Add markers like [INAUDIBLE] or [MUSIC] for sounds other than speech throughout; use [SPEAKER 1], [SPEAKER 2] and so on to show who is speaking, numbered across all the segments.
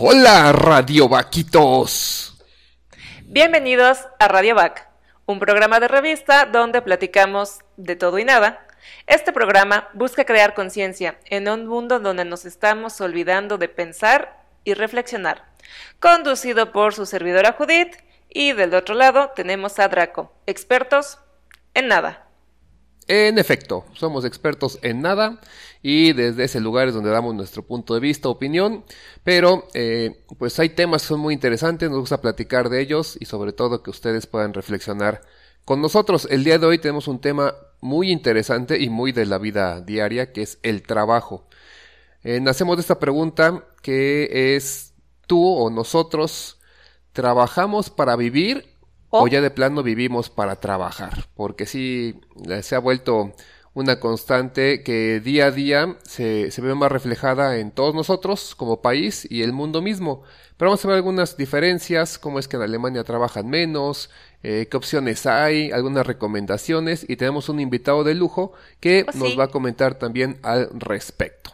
[SPEAKER 1] Hola, Radio Vaquitos.
[SPEAKER 2] Bienvenidos a Radio Vac, un programa de revista donde platicamos de todo y nada. Este programa busca crear conciencia en un mundo donde nos estamos olvidando de pensar y reflexionar. Conducido por su servidora Judith y del otro lado tenemos a Draco, expertos en nada.
[SPEAKER 1] En efecto, somos expertos en nada y desde ese lugar es donde damos nuestro punto de vista, opinión, pero eh, pues hay temas que son muy interesantes, nos gusta platicar de ellos y sobre todo que ustedes puedan reflexionar con nosotros. El día de hoy tenemos un tema muy interesante y muy de la vida diaria que es el trabajo. Eh, nacemos de esta pregunta que es tú o nosotros trabajamos para vivir o ya de plano vivimos para trabajar, porque sí se ha vuelto una constante que día a día se, se, ve más reflejada en todos nosotros como país y el mundo mismo. Pero vamos a ver algunas diferencias, cómo es que en Alemania trabajan menos, eh, qué opciones hay, algunas recomendaciones y tenemos un invitado de lujo que
[SPEAKER 2] Oh,
[SPEAKER 1] nos va a comentar también al respecto.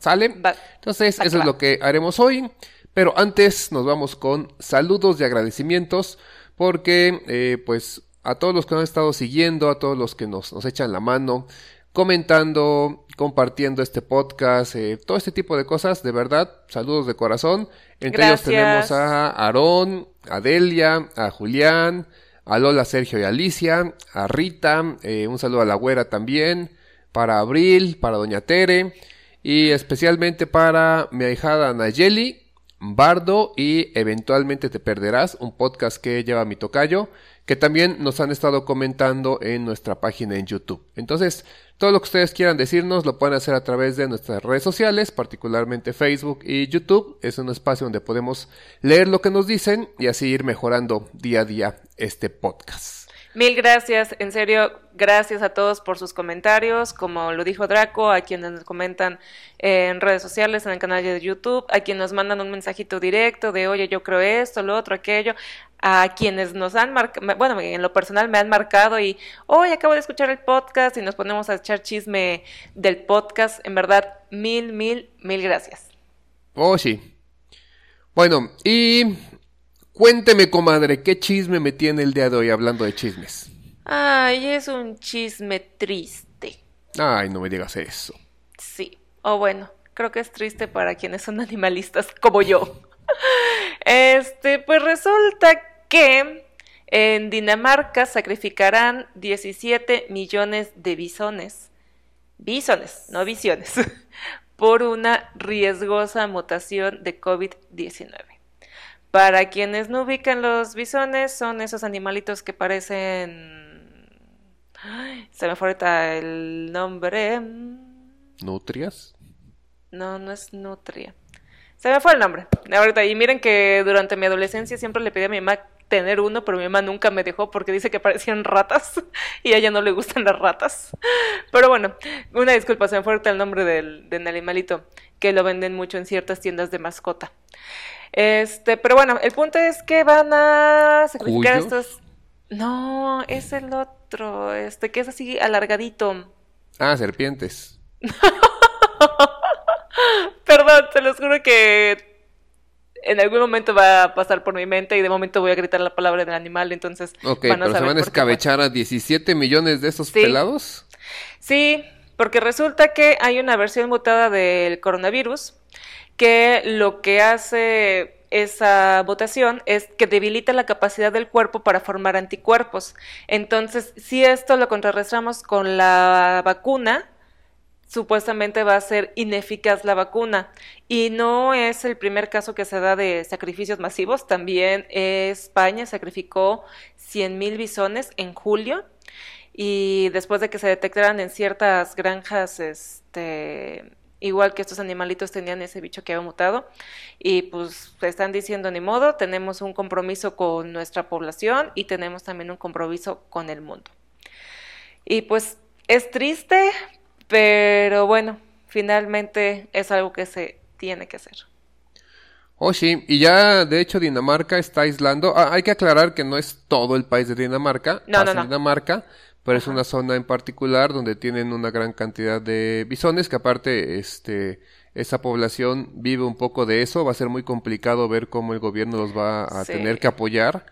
[SPEAKER 1] ¿Sale? Entonces, eso es lo que haremos hoy. Pero antes nos vamos con saludos y agradecimientos porque eh, pues a todos los que nos han estado siguiendo, a todos los que nos, nos echan la mano, comentando, compartiendo este podcast, eh, todo este tipo de cosas, de verdad, saludos de corazón. Entre ellos tenemos a Aarón, a Delia, a Julián, a Lola, Sergio y Alicia, a Rita, eh, un saludo a la güera también, para Abril, para Doña Tere y especialmente para mi ahijada Nayeli, Bardo y eventualmente te perderás, un podcast que lleva mi tocayo, que también nos han estado comentando en nuestra página en YouTube. Entonces, todo lo que ustedes quieran decirnos lo pueden hacer a través de nuestras redes sociales, particularmente Facebook y YouTube. Es un espacio donde podemos leer lo que nos dicen y así ir mejorando día a día este podcast.
[SPEAKER 2] Mil gracias, en serio, gracias a todos por sus comentarios, como lo dijo Draco, a quienes nos comentan en redes sociales, en el canal de YouTube, a quienes nos mandan un mensajito directo de, oye, yo creo esto, lo otro, aquello, a quienes nos han marcado, bueno, en lo personal me han marcado y, hoy acabo de escuchar el podcast y nos ponemos a echar chisme del podcast, en verdad, mil, mil, mil gracias.
[SPEAKER 1] Oh, sí. Bueno, y cuénteme, comadre, ¿qué chisme me tiene el día de hoy hablando de chismes?
[SPEAKER 2] Ay, es un chisme triste.
[SPEAKER 1] Ay, no me digas eso.
[SPEAKER 2] Sí, o bueno, creo que es triste para quienes son animalistas como yo. Este, pues resulta que en Dinamarca sacrificarán 17 millones de bisones. Bisones, no visiones. [LAUGHS] Por una riesgosa mutación de COVID-19. Para quienes no ubican los bisones, son esos animalitos que parecen... Ay, se me fue ahorita el nombre.
[SPEAKER 1] ¿Nutrias?
[SPEAKER 2] No, no es nutria. Se me fue el nombre. Ahorita, y miren que durante mi adolescencia siempre le pedí a mi mamá tener uno, pero mi mamá nunca me dejó porque dice que parecían ratas [LAUGHS] y a ella no le gustan las ratas. Pero bueno, una disculpa, se me fue ahorita el nombre del, del animalito, que lo venden mucho en ciertas tiendas de mascota. Este, pero bueno, el punto es que van a sacrificar estos. No, es el otro, este, que es así alargadito.
[SPEAKER 1] Ah, serpientes. [LAUGHS]
[SPEAKER 2] Perdón, te los juro que en algún momento va a pasar por mi mente y de momento voy a gritar la palabra del animal, entonces
[SPEAKER 1] Ok,
[SPEAKER 2] van a
[SPEAKER 1] pero se van a escabechar a 17 millones de esos
[SPEAKER 2] Sí.
[SPEAKER 1] pelados.
[SPEAKER 2] Sí, porque resulta que hay una versión mutada del coronavirus que lo que hace esa mutación es que debilita la capacidad del cuerpo para formar anticuerpos. Entonces, si esto lo contrarrestamos con la vacuna, supuestamente va a ser ineficaz la vacuna. Y no es el primer caso que se da de sacrificios masivos. También España sacrificó 100.000 bisones en julio. Y después de que se detectaran en ciertas granjas, este, igual que estos animalitos tenían ese bicho que había mutado. Y pues están diciendo, ni modo, tenemos un compromiso con nuestra población y tenemos también un compromiso con el mundo. Y pues es triste, pero bueno, finalmente es algo que se tiene que hacer.
[SPEAKER 1] Oh, sí, y ya de hecho Dinamarca está aislando. Ah, hay que aclarar que no es todo el país de Dinamarca.
[SPEAKER 2] No, no, no.
[SPEAKER 1] Dinamarca, pero es una zona en particular donde tienen una gran cantidad de bisones que aparte, este, esa población vive un poco de eso, va a ser muy complicado ver cómo el gobierno los va a tener que apoyar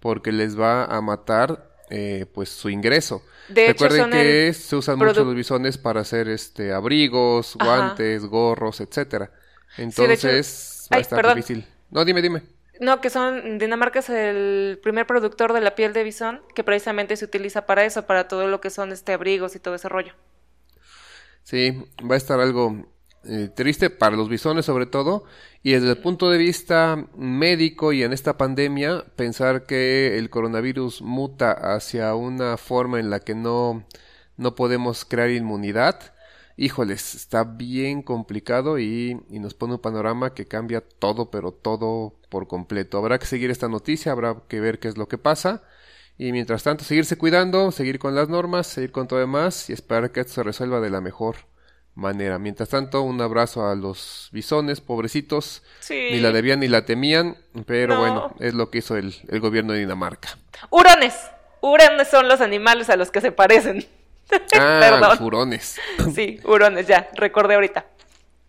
[SPEAKER 1] porque les va a matar eh, pues su ingreso. Recuerden que se usan mucho los bisones para hacer este abrigos, guantes, gorros, etcétera. Entonces va a estar difícil. No, dime, dime.
[SPEAKER 2] No, que son Dinamarca es el primer productor de la piel de bisón que precisamente se utiliza para eso, para todo lo que son este abrigos y todo ese rollo.
[SPEAKER 1] Sí, va a estar algo eh, triste para los bisones sobre todo y desde el punto de vista médico y en esta pandemia pensar que el coronavirus muta hacia una forma en la que no no podemos crear inmunidad híjoles está bien complicado y, y nos pone un panorama que cambia todo pero todo por completo habrá que seguir esta noticia habrá que ver qué es lo que pasa y mientras tanto seguirse cuidando seguir con las normas seguir con todo demás y esperar que esto se resuelva de la mejor manera. Mientras tanto, un abrazo a los bisones, pobrecitos. Ni la debían ni la temían, pero bueno, es lo que hizo el, gobierno de Dinamarca.
[SPEAKER 2] Hurones. Hurones son los animales a los que se parecen.
[SPEAKER 1] Ah, [LAUGHS] hurones.
[SPEAKER 2] sí, hurones, ya, recordé ahorita.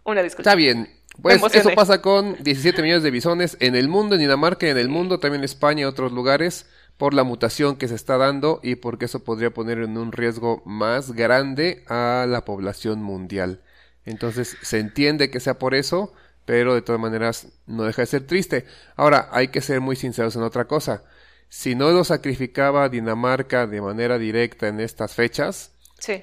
[SPEAKER 2] Una disculpa.
[SPEAKER 1] Está bien. Pues eso pasa con 17 millones de bisones en el mundo, en Dinamarca y en el mundo, también en España y otros lugares por la mutación que se está dando y porque eso podría poner en un riesgo más grande a la población mundial. Entonces se entiende que sea por eso, pero de todas maneras no deja de ser triste. Ahora, hay que ser muy sinceros en otra cosa. Si no lo sacrificaba Dinamarca de manera directa en estas fechas,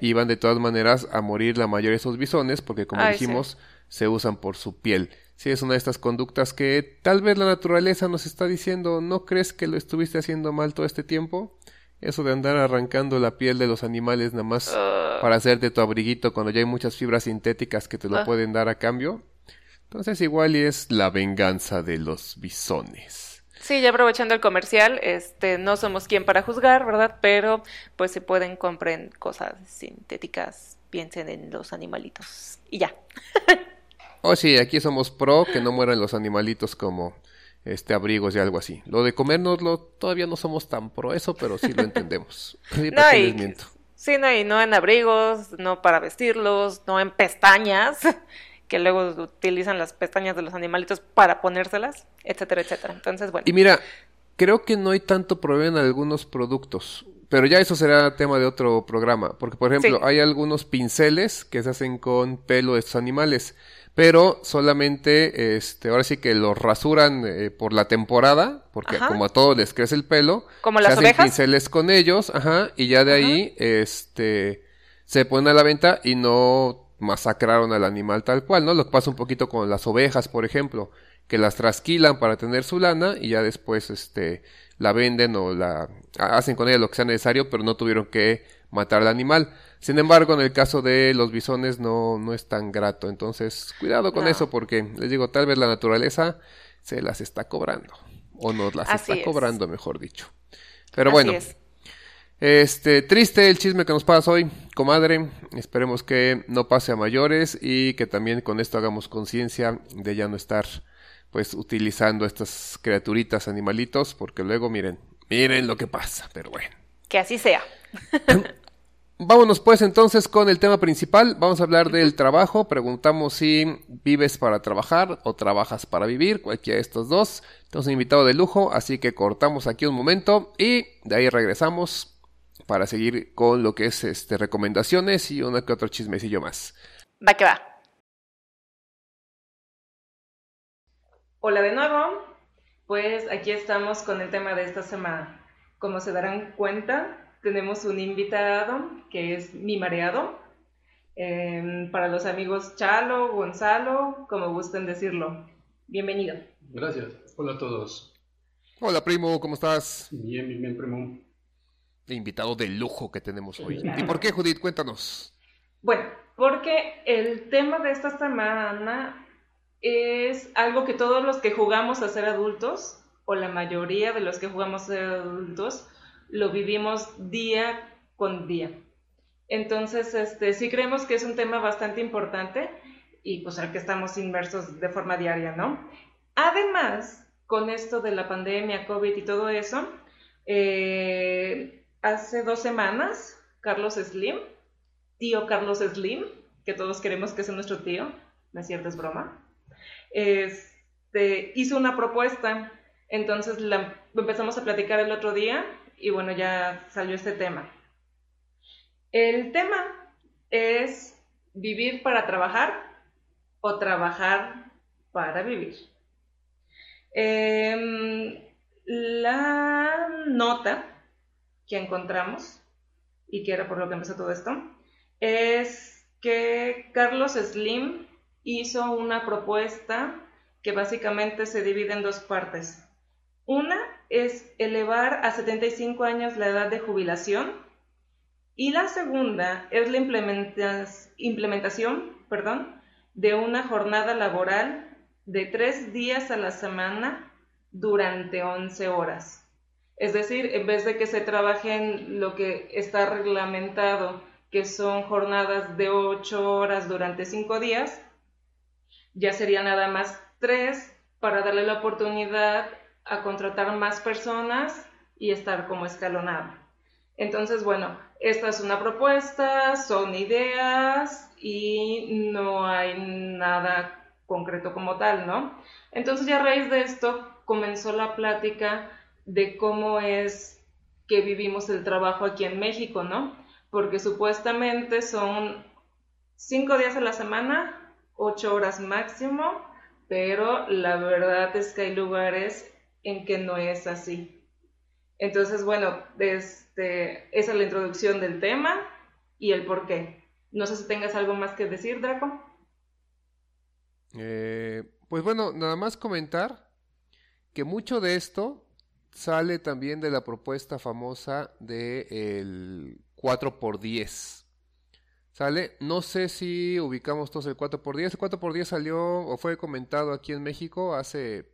[SPEAKER 1] iban de todas maneras a morir la mayoría de esos bisones, porque como dijimos, se usan por su piel. Si es una de estas conductas que tal vez la naturaleza nos está diciendo, ¿no crees que lo estuviste haciendo mal todo este tiempo? Eso de andar arrancando la piel de los animales nada más ah. para hacerte tu abriguito cuando ya hay muchas fibras sintéticas que te lo ah. pueden dar a cambio. Entonces igual y es la venganza de los bisones.
[SPEAKER 2] Sí, ya aprovechando el comercial, este, no somos quien para juzgar, ¿verdad? Pero pues se pueden comprar cosas sintéticas, piensen en los animalitos y ya. [LAUGHS]
[SPEAKER 1] Oh, sí, aquí somos pro que no mueran los animalitos como este abrigos y algo así. Lo de comérnoslo todavía no somos tan pro eso, pero sí lo entendemos. [LAUGHS]
[SPEAKER 2] no, y, sí, no, y no en abrigos, no para vestirlos, no en pestañas, que luego utilizan las pestañas de los animalitos para ponérselas, etcétera, etcétera. Entonces, bueno.
[SPEAKER 1] Y mira, creo que no hay tanto problema en algunos productos. Pero ya eso será tema de otro programa. Porque, por ejemplo, hay algunos pinceles que se hacen con pelo de estos animales pero solamente, este, ahora sí que los rasuran eh, por la temporada, porque como a todos les crece el pelo,
[SPEAKER 2] como las
[SPEAKER 1] se hacen pinceles con ellos, ajá, y ya de ahí, este, se ponen a la venta y no masacraron al animal tal cual, ¿no? Lo que pasa un poquito con las ovejas, por ejemplo, que las trasquilan para tener su lana y ya después, este, la venden o la hacen con ella lo que sea necesario, pero no tuvieron que matar al animal. Sin embargo, en el caso de los bisones no, no es tan grato. Entonces, cuidado con eso porque, les digo, tal vez la naturaleza se las está cobrando. O nos las está cobrando, mejor dicho. Pero bueno. Este, triste el chisme que nos pasa hoy, comadre. Esperemos que no pase a mayores y que también con esto hagamos conciencia de ya no estar, pues, utilizando estas criaturitas, animalitos, porque luego miren, miren lo que pasa, pero bueno.
[SPEAKER 2] Que así sea. [LAUGHS]
[SPEAKER 1] Vámonos pues entonces con el tema principal. Vamos a hablar del trabajo. Preguntamos si vives para trabajar o trabajas para vivir, cualquiera de estos dos. Tenemos un invitado de lujo, así que cortamos aquí un momento y de ahí regresamos para seguir con lo que es este recomendaciones y uno que otro chismecillo más.
[SPEAKER 2] Va que va. Hola de nuevo. Pues aquí estamos con el tema de esta semana. Como se darán cuenta, tenemos un invitado que es mi mareado. Em, para los amigos Chalo, Gonzalo, como gusten decirlo. Bienvenido.
[SPEAKER 3] Gracias. Hola a todos.
[SPEAKER 1] Hola, primo, ¿cómo estás?
[SPEAKER 3] Bien, bien, bien, primo.
[SPEAKER 1] Invitado de lujo que tenemos hoy. ¿Y por qué, Judith? Cuéntanos.
[SPEAKER 2] Bueno, porque el tema de esta semana es algo que todos los que jugamos a ser adultos, o la mayoría de los que jugamos a ser adultos, lo vivimos día con día. Entonces, este, sí creemos que es un tema bastante importante y pues al que estamos inmersos de forma diaria, ¿no? Además, con esto de la pandemia, COVID y todo eso, eh, hace dos semanas, Carlos Slim, tío Carlos Slim, que todos queremos que sea nuestro tío, no es cierto, broma, este, hizo una propuesta, entonces la empezamos a platicar el otro día y bueno, ya salió este tema. El tema es vivir para trabajar o trabajar para vivir. Em, la nota que encontramos, y que era por lo que empezó todo esto, es que Carlos Slim hizo una propuesta que básicamente se divide en dos partes. Una es elevar a 75 años la edad de jubilación y la segunda es la implementación de una jornada laboral de tres días a la semana durante 11 horas. Es decir, en vez de que se trabaje en lo que está reglamentado, que son jornadas de 8 horas durante 5 días, ya sería nada más 3 para darle la oportunidad a contratar más personas y estar como escalonado. Entonces, bueno, esta es una propuesta, son ideas y no hay nada concreto como tal, ¿no? Entonces ya a raíz de esto comenzó la plática de cómo es que vivimos el trabajo aquí en México, ¿no? Porque supuestamente son cinco días a la semana, ocho horas máximo, pero la verdad es que hay lugares en que no es así. Entonces, bueno, este, esa es la introducción del tema y el por qué. No sé si tengas algo más que decir, Draco.
[SPEAKER 1] Eh, pues bueno, nada más comentar que mucho de esto sale también de la propuesta famosa del el 4x10. ¿Sale? No sé si ubicamos todos el 4x10. El 4x10 salió o fue comentado aquí en México hace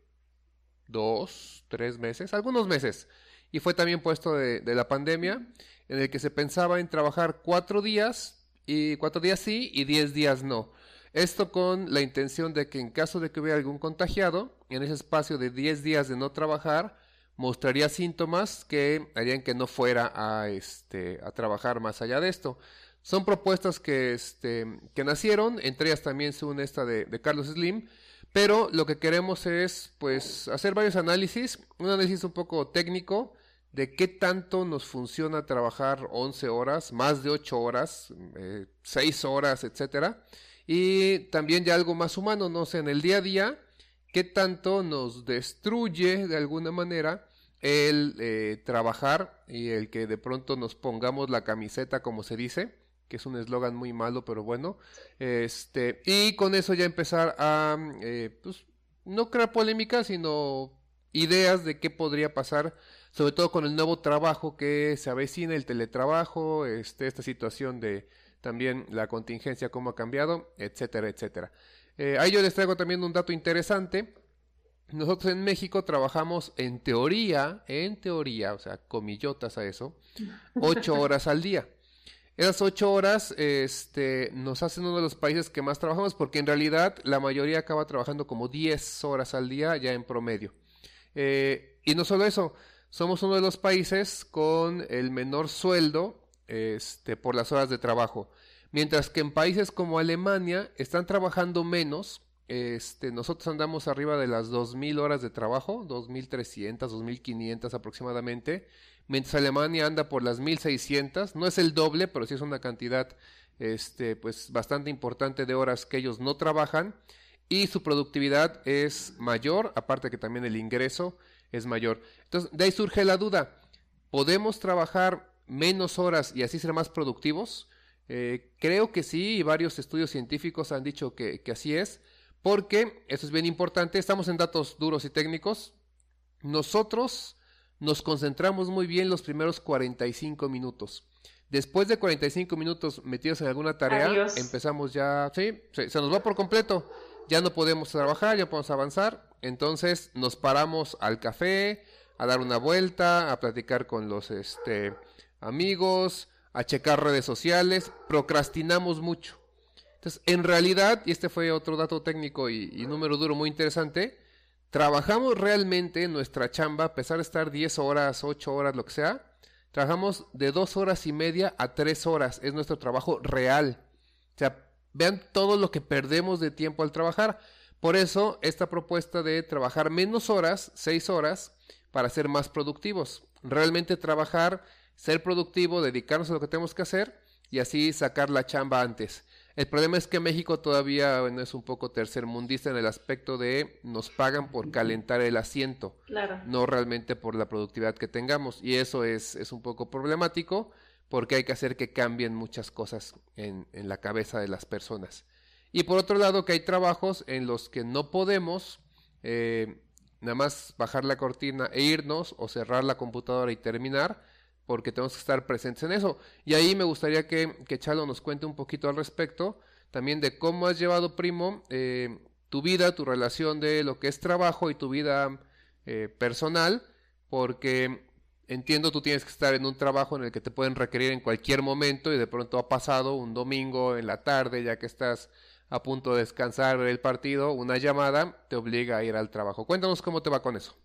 [SPEAKER 1] dos, tres meses, algunos meses y fue también puesto de, la pandemia, en el que se pensaba en trabajar cuatro días, y cuatro días sí y diez días no. Esto con la intención de que en caso de que hubiera algún contagiado, en ese espacio de diez días de no trabajar, mostraría síntomas que harían que no fuera a, este, a trabajar más allá de esto. Son propuestas que, este, que nacieron, entre ellas también se une esta de, Carlos Slim, pero lo que queremos es pues hacer varios análisis, un análisis un poco técnico de qué tanto nos funciona trabajar 11 horas, más de 8 horas, 6 eh, horas, etcétera. Y también ya algo más humano, no sé, en el día a día, qué tanto nos destruye de alguna manera el eh, trabajar y el que de pronto nos pongamos la camiseta, como se dice, que es un eslogan muy malo, pero bueno. Este, y con eso ya empezar a, eh, pues, no crear polémica, sino ideas de qué podría pasar, sobre todo con el nuevo trabajo que se avecina, el teletrabajo, este, esta situación de también la contingencia, cómo ha cambiado, etcétera, etcétera. Eh, ahí yo les traigo también un dato interesante. Nosotros en México trabajamos en teoría, en teoría, o sea, comillotas a eso, ocho [LAUGHS] horas al día. Esas ocho horas este, nos hacen uno de los países que más trabajamos porque en realidad la mayoría acaba trabajando como diez horas al día ya en promedio. Eh, y no solo eso, somos uno de los países con el menor sueldo este, por las horas de trabajo. Mientras que en países como Alemania están trabajando menos, este, nosotros andamos arriba de las 2.000 horas de trabajo, 2.300, 2.500 aproximadamente, mientras Alemania anda por las 1.600, no es el doble, pero sí es una cantidad este, pues, bastante importante de horas que ellos no trabajan y su productividad es mayor, aparte que también el ingreso es mayor. Entonces, de ahí surge la duda, ¿podemos trabajar menos horas y así ser más productivos? Eh, creo que sí, y varios estudios científicos han dicho que, que así es, porque, eso es bien importante, estamos en datos duros y técnicos, nosotros nos concentramos muy bien los primeros 45 minutos. Después de 45 minutos metidos en alguna tarea, empezamos ya, sí, se, se, nos va por completo ya no podemos trabajar, ya podemos avanzar, entonces nos paramos al café, a dar una vuelta, a platicar con los este, amigos, a checar redes sociales, procrastinamos mucho. Entonces, en realidad, y este fue otro dato técnico y, número duro muy interesante, trabajamos realmente nuestra chamba, a pesar de estar 10 horas, 8 horas, lo que sea, trabajamos de 2 horas y media a 3 horas, es nuestro trabajo real. O sea, Vean todo lo que perdemos de tiempo al trabajar. Por eso, esta propuesta de trabajar menos horas, seis horas, para ser más productivos. Realmente trabajar, ser productivo, dedicarnos a lo que tenemos que hacer y así sacar la chamba antes. El problema es que México todavía es un poco tercermundista en el aspecto de nos pagan por calentar el asiento, no realmente por la productividad que tengamos. Y eso es, es un poco problemático porque hay que hacer que cambien muchas cosas en, en, la cabeza de las personas. Y por otro lado, que hay trabajos en los que no podemos eh, nada más bajar la cortina e irnos o cerrar la computadora y terminar, porque tenemos que estar presentes en eso. Y ahí me gustaría que, que Chalo nos cuente un poquito al respecto, también de cómo has llevado, primo, eh, tu vida, tu relación de lo que es trabajo y tu vida eh, personal, porque entiendo tú tienes que estar en un trabajo en el que te pueden requerir en cualquier momento y de pronto ha pasado un domingo en la tarde, ya que estás a punto de descansar el partido, una llamada te obliga a ir al trabajo. Cuéntanos cómo te va con eso.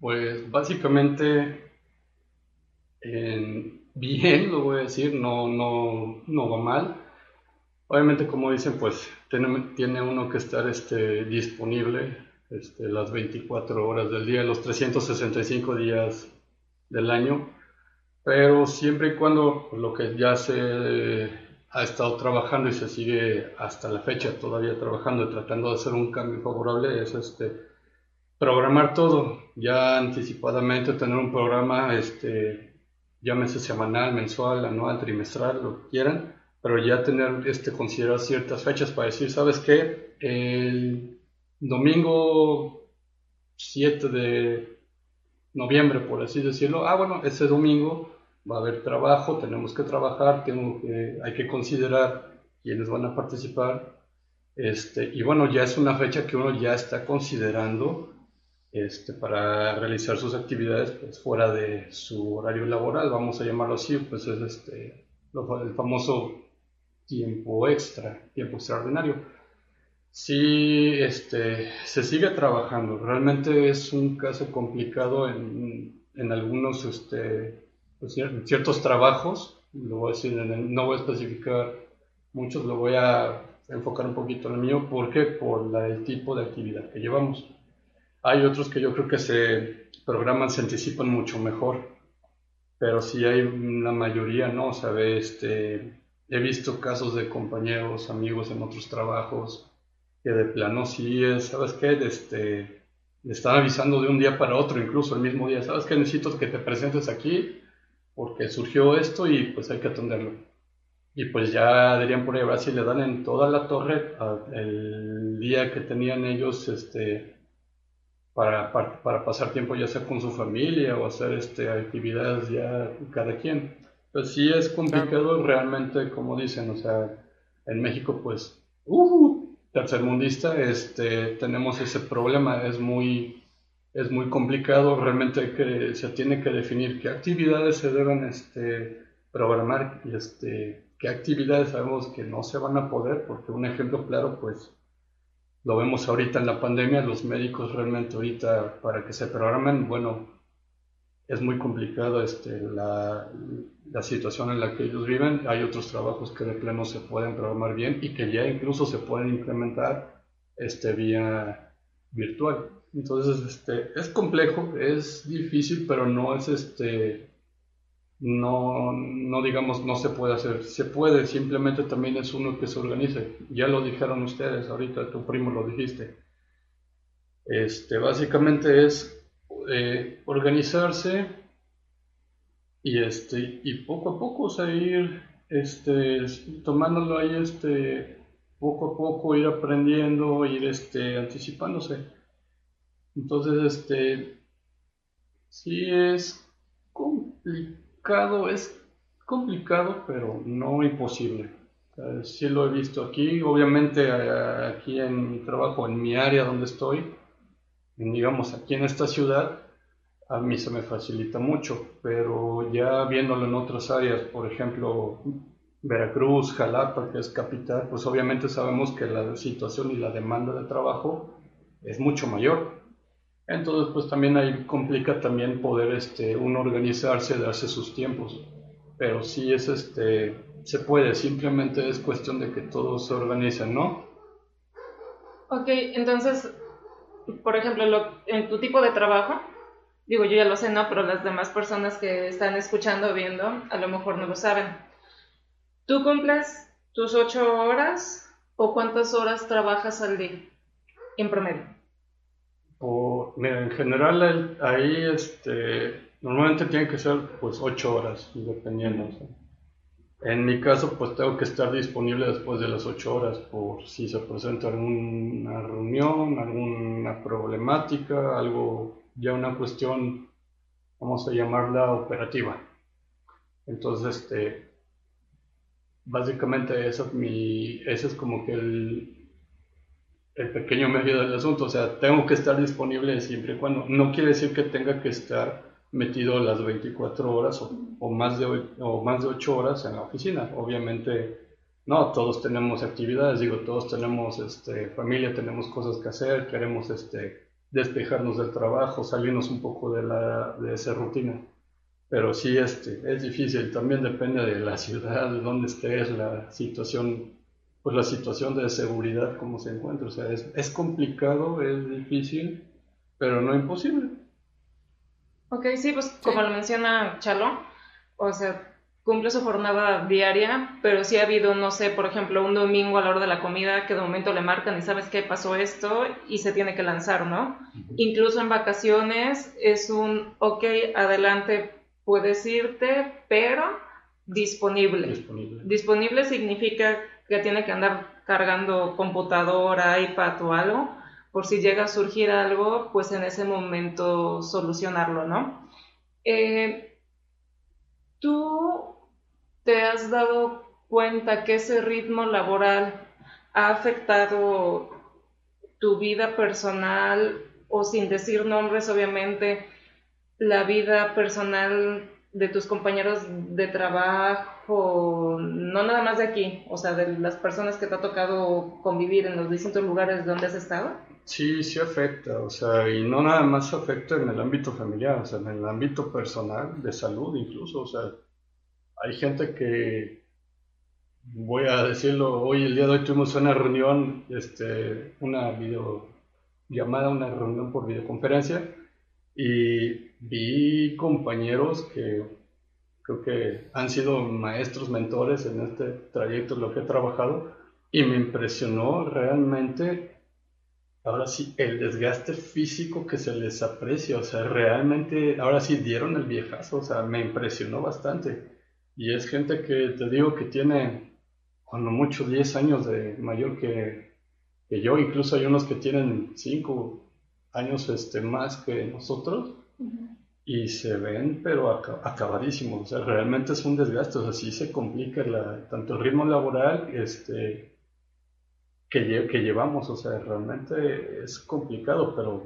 [SPEAKER 3] Pues básicamente bien, lo voy a decir, no, no, no va mal. Obviamente, como dicen, pues tiene, tiene uno que estar este, disponible este, las 24 horas del día, los 365 días del año, pero siempre y cuando lo que ya se ha estado trabajando y se sigue hasta la fecha todavía trabajando y tratando de hacer un cambio favorable es este programar todo ya anticipadamente tener un programa este llámese semanal, mensual, anual, trimestral, lo que quieran, pero ya tener, este, considerar ciertas fechas para decir, ¿sabes qué? El domingo 7 de noviembre, por así decirlo, ah, bueno, ese domingo va a haber trabajo, tenemos que trabajar, tengo hay que considerar quiénes van a participar, este, y bueno, ya es una fecha que uno ya está considerando este, para realizar sus actividades pues, fuera de su horario laboral, vamos a llamarlo así, pues es este, el famoso tiempo extra, tiempo extraordinario. Sí, este, se sigue trabajando, realmente es un caso complicado en, en algunos, este, pues, ciertos trabajos, lo voy a decir, no voy a especificar muchos, lo voy a enfocar un poquito en el mío, ¿por qué? Por el tipo de actividad que llevamos. Hay otros que yo creo que se programan, se anticipan mucho mejor, pero sí hay una mayoría, ¿no? O sea, este, he visto casos de compañeros, amigos en otros trabajos, que de plano sí es, ¿sabes qué? Este, le están avisando de un día para otro, incluso el mismo día, ¿sabes qué? Necesito que te presentes aquí porque surgió esto y pues hay que atenderlo. Y pues ya dirían por ahí, ahora sí le dan en toda la torre el día que tenían ellos, este, para, para, pasar tiempo ya sea con su familia o hacer este, actividades ya cada quien. Pues sí es complicado realmente, como dicen, o sea, en México pues, uh, tercermundista, este, tenemos ese problema, es muy, es muy complicado, realmente que se tiene que definir qué actividades se deben este, programar y este, qué actividades sabemos que no se van a poder, porque un ejemplo claro pues lo vemos ahorita en la pandemia, los médicos realmente ahorita para que se programen, bueno, es muy complicado este, la, la, situación en la que ellos viven. Hay otros trabajos que de pleno se pueden programar bien y que ya incluso se pueden implementar este, vía virtual. Entonces, este, es complejo, es difícil, pero no es este, no, no digamos no se puede hacer, se puede, simplemente también es uno que se organice. Ya lo dijeron ustedes, ahorita tu primo lo dijiste. Este, básicamente es eh, organizarse y este y poco a poco seguir este tomándolo ahí este poco a poco ir aprendiendo ir este anticipándose entonces este sí es complicado es complicado, pero no imposible. sí lo he visto aquí, obviamente eh, aquí en mi trabajo, en mi área donde estoy, digamos aquí en esta ciudad, a mí se me facilita mucho, pero ya viéndolo en otras áreas, por ejemplo, Veracruz, Jalapa, que es capital, pues obviamente sabemos que la situación y la demanda de trabajo es mucho mayor. Entonces, pues también ahí complica también poder este, uno organizarse, darse sus tiempos. pero sí es este, se puede, simplemente es cuestión de que todos se organicen, ¿no?
[SPEAKER 2] Ok, entonces, por ejemplo, en tu tipo de trabajo, digo, yo ya lo sé, ¿no? Pero las demás personas que están escuchando o viendo, a lo mejor no lo saben. ¿Tú cumples tus ocho horas o cuántas horas trabajas al día en promedio?
[SPEAKER 3] En general ahí este, normalmente tiene que ser pues ocho horas, dependiendo. En mi caso, pues tengo que estar disponible después de las ocho horas por si se presenta alguna reunión, alguna problemática, algo, ya una cuestión, vamos a llamarla operativa. Entonces, este, básicamente eso es mi, ese es como que el, el pequeño medio del asunto, o sea, tengo que estar disponible siempre y cuando, no quiere decir que tenga que estar metido las 24 horas o, más, de, o más de 8 horas en la oficina, obviamente no, todos tenemos actividades, digo, todos tenemos este, familia, tenemos cosas que hacer, queremos este, despejarnos del trabajo, salirnos un poco de, la, de esa rutina. Pero sí, este, es difícil, también depende de la ciudad, de dónde estés, la situación pues la situación de seguridad como se encuentra. O sea, es, es complicado, es difícil, pero no imposible.
[SPEAKER 2] Ok, sí, pues como lo menciona Chalo, o sea, cumple su jornada diaria, pero sí ha habido, no sé, por ejemplo, un domingo a la hora de la comida que de momento le marcan y sabes qué pasó esto y se tiene que lanzar, ¿no? Incluso en vacaciones es un, ok, adelante, puedes irte, pero disponible. Disponible, disponible significa que tiene que andar cargando computadora, iPad o algo, por si llega a surgir algo, pues en ese momento solucionarlo, ¿no? Eh, ¿Tú te has dado cuenta que ese ritmo laboral ha afectado tu vida personal o sin decir nombres, obviamente, la vida personal de tus compañeros de trabajo, no nada más de aquí, o sea, de las personas que te ha tocado convivir en los distintos lugares donde has estado?
[SPEAKER 3] Sí, sí afecta, o sea, y no nada más afecta en el ámbito familiar, o sea, en el ámbito personal, de salud incluso, o sea, hay gente que, voy a decirlo, hoy, el día de hoy tuvimos una reunión, este, una videollamada, una reunión por videoconferencia, y vi compañeros que creo que han sido maestros, mentores en este trayecto, lo que he trabajado, y me impresionó realmente, ahora sí, el desgaste físico que se les aprecia, o sea, realmente, ahora sí dieron el viejazo, o sea, me impresionó bastante. Y es gente que te digo que tiene, cuando mucho, 10 años de mayor que, que yo, incluso hay unos que tienen 5 años este, más que nosotros y se ven pero acabadísimos, o sea, realmente es un desgaste, o sea, sí se complica tanto el ritmo laboral este, que, que llevamos, o sea, realmente es complicado, pero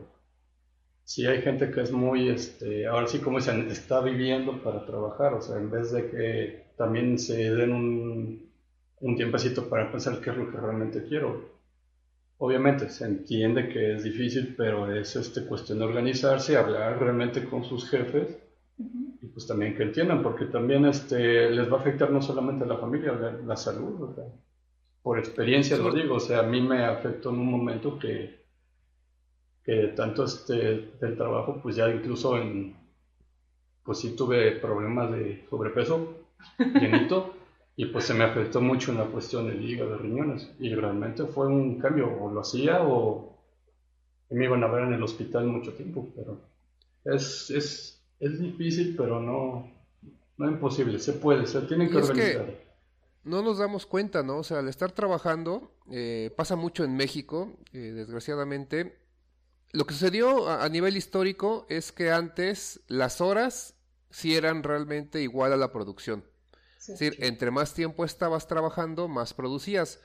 [SPEAKER 3] sí hay gente que es muy, este, ahora sí como dicen, está viviendo para trabajar, o sea, en vez de que también se den un, un tiempecito para pensar qué es lo que realmente quiero Obviamente se entiende que es difícil, pero es este, cuestión de organizarse, hablar realmente con sus jefes y pues también que entiendan, porque también este, les va a afectar no solamente a la familia, la, salud. por experiencia lo digo, o sea, a mí me afectó en un momento que, que tanto este, del trabajo, pues ya incluso en, pues sí tuve problemas de sobrepeso, [LAUGHS] llenito. Y pues se me afectó mucho en la cuestión del hígado, de riñones. Y realmente fue un cambio, o lo hacía o me iban a ver en el hospital mucho tiempo. Pero es, es, es difícil, pero no, no imposible. Se puede, se tiene que organizar.
[SPEAKER 1] no nos damos cuenta, ¿no? O sea, al estar trabajando, eh, pasa mucho en México, eh, desgraciadamente. Lo que sucedió a, a nivel histórico es que antes las horas sí eran realmente igual a la producción. Es decir, entre más tiempo estabas trabajando, más producías.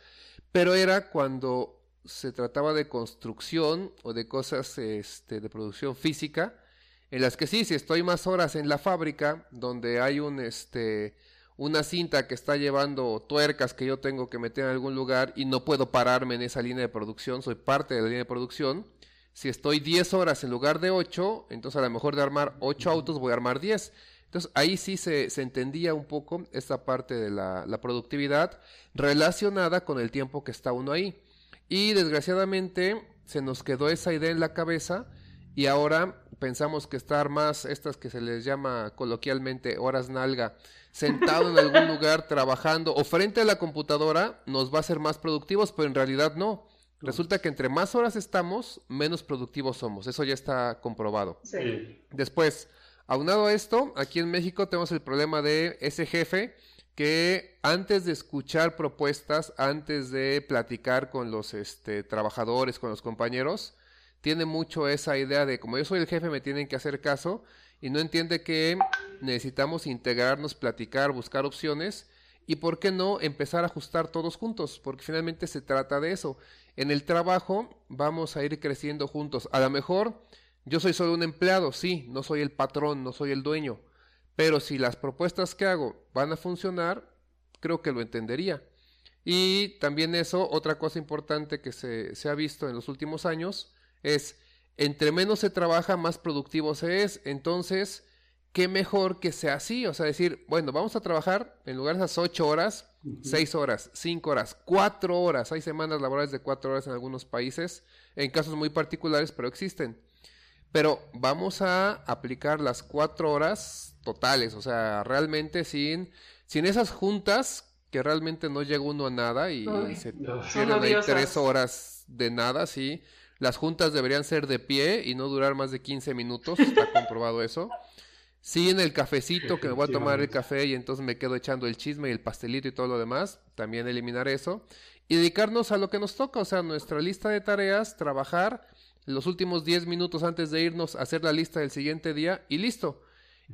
[SPEAKER 1] Pero era cuando se trataba de construcción o de cosas este, de producción física, en las que sí, si estoy más horas en la fábrica, donde hay un, este, una cinta que está llevando tuercas que yo tengo que meter en algún lugar y no puedo pararme en esa línea de producción, soy parte de la línea de producción. Si estoy 10 horas en lugar de 8, entonces a lo mejor de armar 8 autos voy a armar 10 Entonces ahí sí se, se entendía un poco esta parte de la, la productividad relacionada con el tiempo que está uno ahí. Y desgraciadamente se nos quedó esa idea en la cabeza y ahora pensamos que estar más, estas que se les llama coloquialmente horas nalga, sentado en algún [LAUGHS] lugar trabajando o frente a la computadora, nos va a ser más productivos, pero en realidad no. Resulta que entre más horas estamos, menos productivos somos. Eso ya está comprobado.
[SPEAKER 3] Sí.
[SPEAKER 1] Después, aunado a esto, aquí en México tenemos el problema de ese jefe que antes de escuchar propuestas, antes de platicar con los este, trabajadores, con los compañeros, tiene mucho esa idea de como yo soy el jefe me tienen que hacer caso y no entiende que necesitamos integrarnos, platicar, buscar opciones y por qué no empezar a ajustar todos juntos, porque finalmente se trata de eso. En el trabajo vamos a ir creciendo juntos. A lo mejor yo soy solo un empleado, sí, no soy el patrón, no soy el dueño, pero si las propuestas que hago van a funcionar, creo que lo entendería. Y también eso, otra cosa importante que se, se ha visto en los últimos años, es entre menos se trabaja, más productivo se es. Entonces, qué mejor que sea así. O sea, decir, bueno, vamos a trabajar en lugar de esas ocho horas, seis horas, cinco horas, cuatro horas. Hay semanas laborales de cuatro horas en algunos países, en casos muy particulares, pero existen. Pero vamos a aplicar las cuatro horas totales, o sea, realmente sin, sin esas juntas que realmente no llega uno a nada y se ahí tres horas de nada, sí. Las juntas deberían ser de pie y no durar más de 15 minutos, está [LAUGHS] comprobado eso. Sí, en el cafecito que me voy a tomar el café y entonces me quedo echando el chisme y el pastelito y todo lo demás, también eliminar eso. Y dedicarnos a lo que nos toca, o sea, nuestra lista de tareas, trabajar los últimos 10 minutos antes de irnos, a hacer la lista del siguiente día y listo.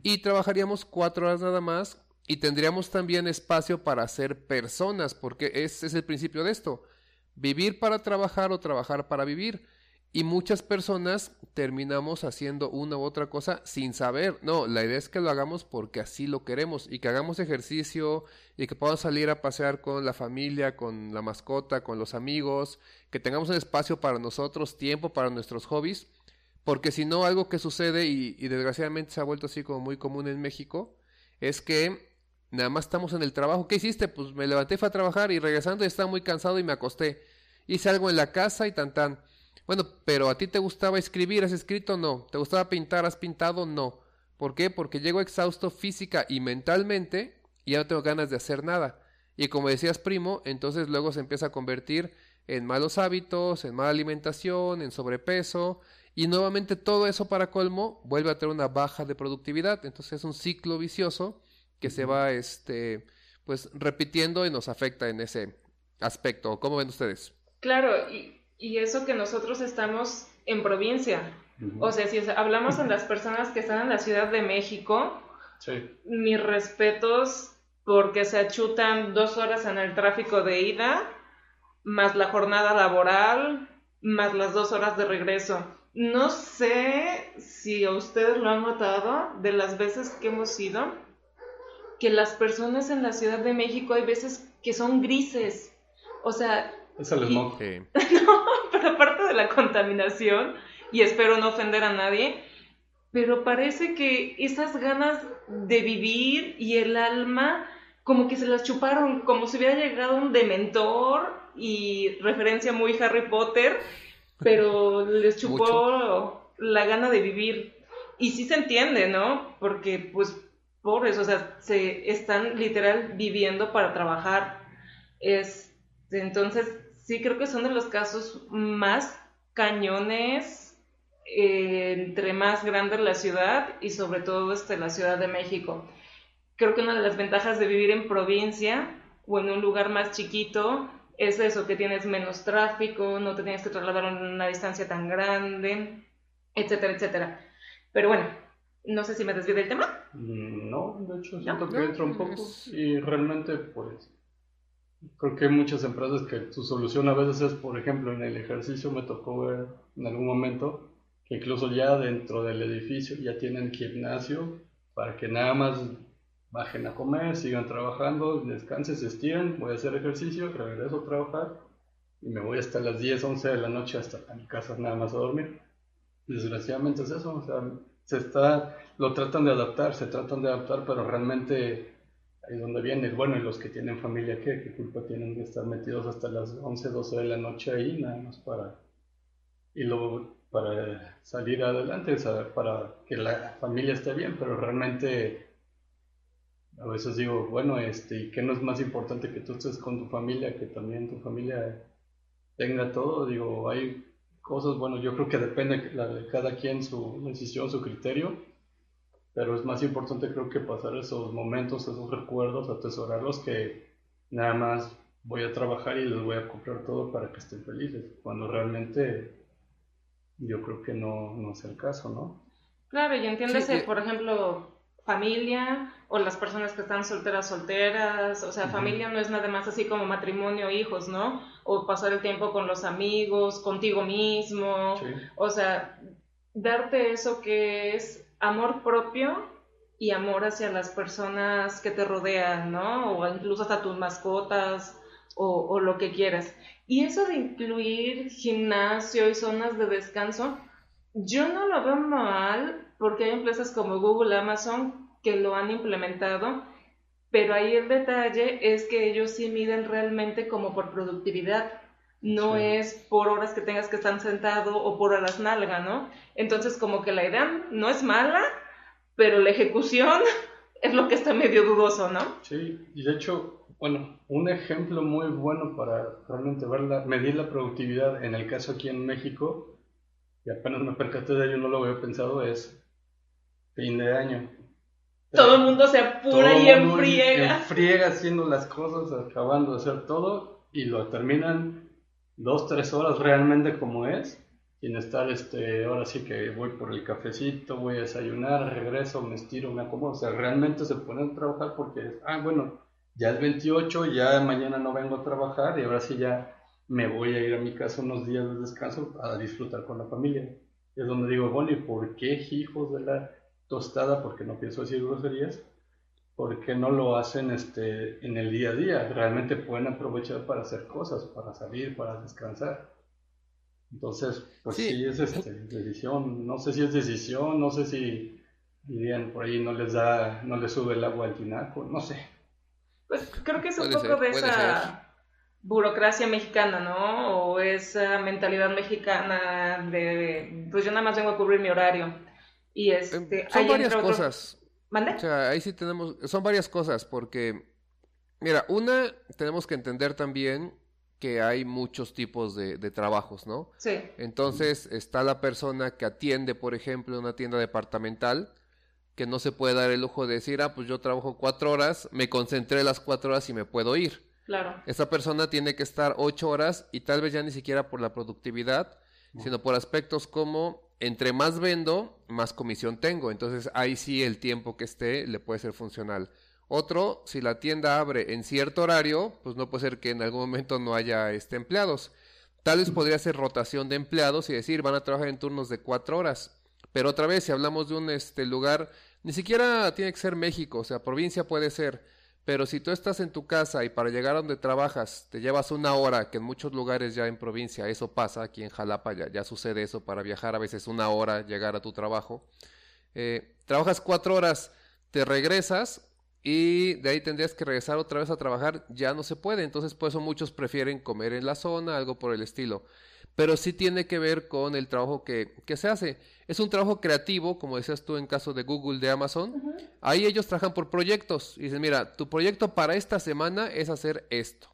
[SPEAKER 1] Y trabajaríamos cuatro horas nada más y tendríamos también espacio para ser personas, porque ese es el principio de esto. Vivir para trabajar o trabajar para vivir. Y muchas personas terminamos haciendo una u otra cosa sin saber. No, la idea es que lo hagamos porque así lo queremos y que hagamos ejercicio y que podamos salir a pasear con la familia, con la mascota, con los amigos, que tengamos un espacio para nosotros, tiempo para nuestros hobbies. Porque si no, algo que sucede y, desgraciadamente se ha vuelto así como muy común en México, es que nada más estamos en el trabajo. ¿Qué hiciste? Pues me levanté, fue a trabajar y regresando estaba muy cansado y me acosté. Hice algo en la casa y tan tan. Bueno, pero a ti te gustaba escribir, ¿has escrito? No. ¿Te gustaba pintar? ¿Has pintado? No. ¿Por qué? Porque llego exhausto física y mentalmente y ya no tengo ganas de hacer nada. Y como decías, primo, entonces luego se empieza a convertir en malos hábitos, en mala alimentación, en sobrepeso, y nuevamente todo eso para colmo vuelve a tener una baja de productividad. Entonces es un ciclo vicioso que se va este pues repitiendo y nos afecta en ese aspecto. ¿Cómo ven ustedes?
[SPEAKER 2] Claro, y, y eso que nosotros estamos en provincia. O sea, si hablamos en las personas que están en la Ciudad de México, mis respetos porque se achutan dos horas en el tráfico de ida, más la jornada laboral, más las dos horas de regreso. No sé si a ustedes lo han notado de las veces que hemos ido, que las personas en la Ciudad de México hay veces que son grises. O sea,
[SPEAKER 3] es el smog. [LAUGHS]
[SPEAKER 2] no, pero aparte de la contaminación, y espero no ofender a nadie, pero parece que esas ganas de vivir y el alma como que se las chuparon, como si hubiera llegado un dementor y referencia muy Harry Potter, pero [LAUGHS] les chupó la gana de vivir. Y sí se entiende, ¿no? Porque pues pobres, o sea, se están literal viviendo para trabajar. Es, entonces, sí creo que son de los casos más cañones eh, entre más grande la ciudad y sobre todo este, la Ciudad de México. Creo que una de las ventajas de vivir en provincia o en un lugar más chiquito es eso, que tienes menos tráfico, no te tienes que trasladar en una distancia tan grande, etcétera, etcétera. Pero bueno, no sé si me desvío del tema.
[SPEAKER 3] Mm, no, de hecho siento que entro un poco y realmente pues Creo que hay muchas empresas que su solución a veces es, por ejemplo, en el ejercicio me tocó ver en algún momento que incluso ya dentro del edificio ya tienen gimnasio para que nada más bajen a comer, sigan trabajando, descansen, se estiren, voy a hacer ejercicio, regreso a trabajar y me voy hasta las 10, 11 de la noche hasta mi casa nada más a dormir. Desgraciadamente es eso, o sea, se está, lo tratan de adaptar, se tratan de adaptar, pero realmente ahí donde viene, bueno, y los que tienen familia, ¿qué? ¿Qué culpa tienen de estar metidos hasta las 11, 12 de la noche ahí, nada más para, y luego para salir adelante, para que la familia esté bien, pero realmente a veces digo, bueno, este, ¿y qué no es más importante que tú estés con tu familia, que también tu familia tenga todo? Digo, hay cosas, bueno, yo creo que depende de cada quien su decisión, su criterio, pero es más importante creo que pasar esos momentos, esos recuerdos, atesorarlos que nada más voy a trabajar y les voy a comprar todo para que estén felices, cuando realmente yo creo que no, no es el caso, ¿no?
[SPEAKER 2] Claro, y entiéndase, por ejemplo, familia o las personas que están solteras, solteras, o sea, familia no es nada más así como matrimonio, hijos, ¿no? O pasar el tiempo con los amigos, contigo mismo, o sea, darte eso que es amor propio y amor hacia las personas que te rodean, ¿no? O incluso hasta tus mascotas o, lo que quieras. Y eso de incluir gimnasio y zonas de descanso, yo no lo veo mal porque hay empresas como Google, Amazon que lo han implementado, pero ahí el detalle es que ellos sí miden realmente como por productividad, no es por horas que tengas que estar sentado o por horas nalga, ¿no? Entonces como que la idea no es mala, pero la ejecución [LAUGHS] es lo que está medio dudoso, ¿no?
[SPEAKER 3] Sí, y de hecho, bueno, un ejemplo muy bueno para realmente ver medir la productividad en el caso aquí en México, y apenas me percaté de ello, no lo había pensado, es fin de año.
[SPEAKER 2] Todo el mundo se apura y enfriega.
[SPEAKER 3] Enfriega haciendo las cosas, acabando de hacer todo y lo terminan dos, tres horas realmente como es, sin estar, este, ahora sí que voy por el cafecito, voy a desayunar, regreso, me estiro, me acomodo. O sea, realmente se ponen a trabajar porque, ah, bueno, ya es 28, ya mañana no vengo a trabajar y ahora sí ya me voy a ir a mi casa unos días de descanso a disfrutar con la familia. es donde digo, bueno, ¿y por qué hijos de la tostada, porque no pienso decir groserías, porque no lo hacen este, en el día a día. Realmente pueden aprovechar para hacer cosas, para salir, para descansar. Entonces, pues sí, es este, decisión. No sé si es decisión, no sé si dirían por ahí no les da, no les sube el agua al tinaco, no sé.
[SPEAKER 2] Pues creo que es un poco de esa burocracia mexicana, ¿no? O esa mentalidad mexicana de, pues yo nada más vengo a cubrir mi horario. Y em, este,
[SPEAKER 1] son varias cosas. O sea, ahí sí tenemos, son varias cosas, porque, mira, una, tenemos que entender también que hay muchos tipos de, trabajos, ¿no?
[SPEAKER 2] Sí.
[SPEAKER 1] Entonces, está la persona que atiende, por ejemplo, una tienda departamental, que no se puede dar el lujo de decir, ah, pues yo trabajo cuatro horas, me concentré las cuatro horas y me puedo ir.
[SPEAKER 2] Claro.
[SPEAKER 1] Esa persona tiene que estar ocho horas y tal vez ya ni siquiera por la productividad, sino por aspectos como entre más vendo, más comisión tengo. Entonces ahí sí el tiempo que esté le puede ser funcional. Otro, si la tienda abre en cierto horario, pues no puede ser que en algún momento no haya este, empleados. Tal vez podría ser rotación de empleados y decir, van a trabajar en turnos de cuatro horas. Pero otra vez, si hablamos de un este, lugar, ni siquiera tiene que ser México, o sea, provincia puede ser. Pero si tú estás en tu casa y para llegar a donde trabajas te llevas una hora, que en muchos lugares ya en provincia eso pasa, aquí en Jalapa ya, sucede eso, para viajar a veces una hora, llegar a tu trabajo, eh, trabajas cuatro horas, te regresas y de ahí tendrías que regresar otra vez a trabajar, ya no se puede, entonces por eso muchos prefieren comer en la zona, algo por el estilo pero sí tiene que ver con el trabajo que, se hace. Es un trabajo creativo, como decías tú en caso de Google, de Amazon. Ahí ellos trabajan por proyectos y dicen, mira, tu proyecto para esta semana es hacer esto.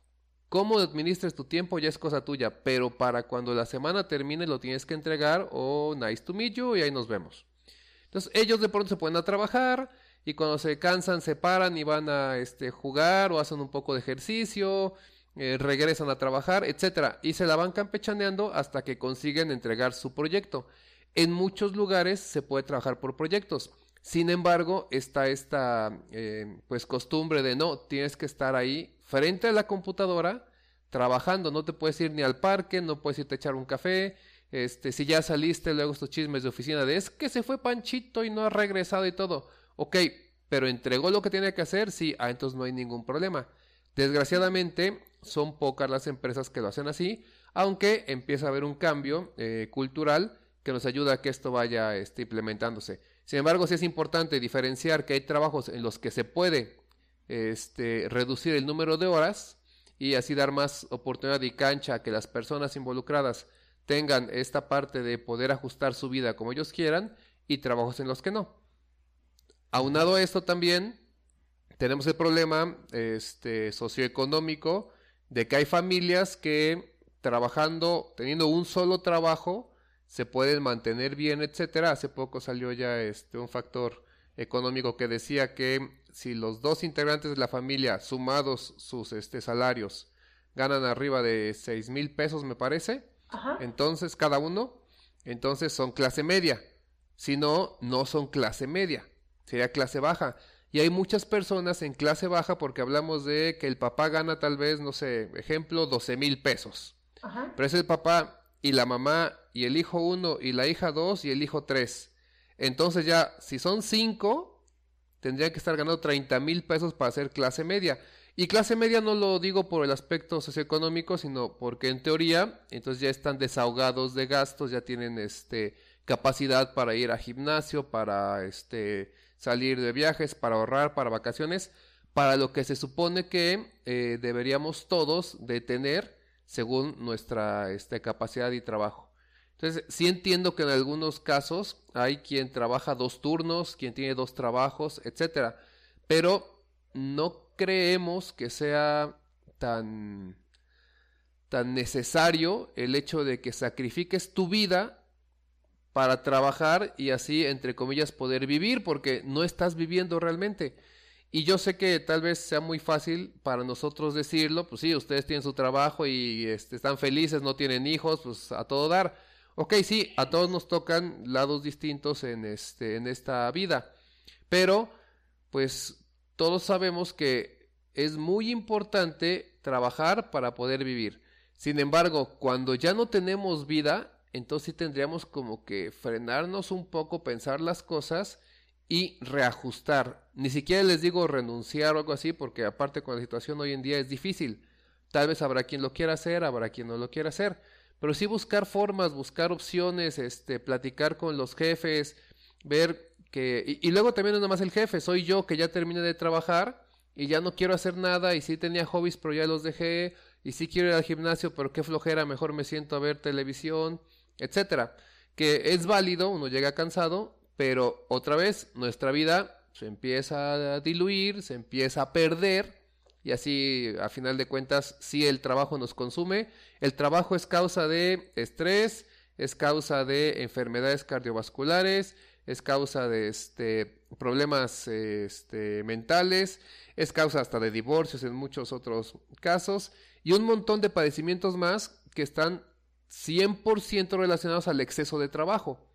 [SPEAKER 1] Cómo administres tu tiempo ya es cosa tuya, pero para cuando la semana termine lo tienes que entregar o nice to meet you y ahí nos vemos. Entonces ellos de pronto se ponen a trabajar y cuando se cansan se paran y van a este, jugar o hacen un poco de ejercicio eh, regresan a trabajar, etcétera, y se la van campechaneando hasta que consiguen entregar su proyecto. En muchos lugares se puede trabajar por proyectos. Sin embargo, está esta eh, pues costumbre de no, tienes que estar ahí frente a la computadora trabajando, no te puedes ir ni al parque, no puedes irte a echar un café, este, si ya saliste luego estos chismes de oficina de es que se fue Panchito y no ha regresado y todo. Ok, pero entregó lo que tiene que hacer, sí, ah, entonces no hay ningún problema. Desgraciadamente, son pocas las empresas que lo hacen así, aunque empieza a haber un cambio eh, cultural que nos ayuda a que esto vaya este, implementándose. Sin embargo, sí es importante diferenciar que hay trabajos en los que se puede este, reducir el número de horas y así dar más oportunidad y cancha a que las personas involucradas tengan esta parte de poder ajustar su vida como ellos quieran y trabajos en los que no. Aunado a esto también tenemos el problema este, socioeconómico de que hay familias que trabajando, teniendo un solo trabajo, se pueden mantener bien, etcétera. Hace poco salió ya este un factor económico que decía que si los dos integrantes de la familia sumados sus este, salarios ganan arriba de seis mil pesos, me parece, entonces cada uno, entonces son clase media. Si no, no son clase media, sería clase baja. Y hay muchas personas en clase baja porque hablamos de que el papá gana tal vez, no sé, ejemplo, 12 mil pesos. Pero es el papá y la mamá y el hijo uno y la hija dos y el hijo tres. Entonces ya, si son cinco, tendría que estar ganando 30 mil pesos para hacer clase media. Y clase media no lo digo por el aspecto socioeconómico, sino porque en teoría, entonces ya están desahogados de gastos, ya tienen este capacidad para ir a gimnasio, para este salir de viajes, para ahorrar, para vacaciones, para lo que se supone que eh, deberíamos todos de tener según nuestra este, capacidad y trabajo. Entonces, sí entiendo que en algunos casos hay quien trabaja dos turnos, quien tiene dos trabajos, etcétera, pero no creemos que sea tan tan necesario el hecho de que sacrifiques tu vida para trabajar y así, entre comillas, poder vivir, porque no estás viviendo realmente. Y yo sé que tal vez sea muy fácil para nosotros decirlo, pues sí, ustedes tienen su trabajo y este, están felices, no tienen hijos, pues a todo dar. Ok, sí, a todos nos tocan lados distintos en, este, en esta vida, pero pues todos sabemos que es muy importante trabajar para poder vivir. Sin embargo, cuando ya no tenemos vida, entonces sí tendríamos como que frenarnos un poco, pensar las cosas y reajustar. Ni siquiera les digo renunciar o algo así, porque aparte con la situación hoy en día es difícil. Tal vez habrá quien lo quiera hacer, habrá quien no lo quiera hacer. Pero sí buscar formas, buscar opciones, este, platicar con los jefes, ver que... Y, luego también no más el jefe, soy yo que ya terminé de trabajar y ya no quiero hacer nada y sí tenía hobbies pero ya los dejé y sí quiero ir al gimnasio pero qué flojera, mejor me siento a ver televisión etcétera. Que es válido, uno llega cansado, pero otra vez nuestra vida se empieza a diluir, se empieza a perder y así a final de cuentas si el trabajo nos consume. El trabajo es causa de estrés, es causa de enfermedades cardiovasculares, es causa de este problemas este, mentales, es causa hasta de divorcios en muchos otros casos y un montón de padecimientos más que están 100% relacionados al exceso de trabajo.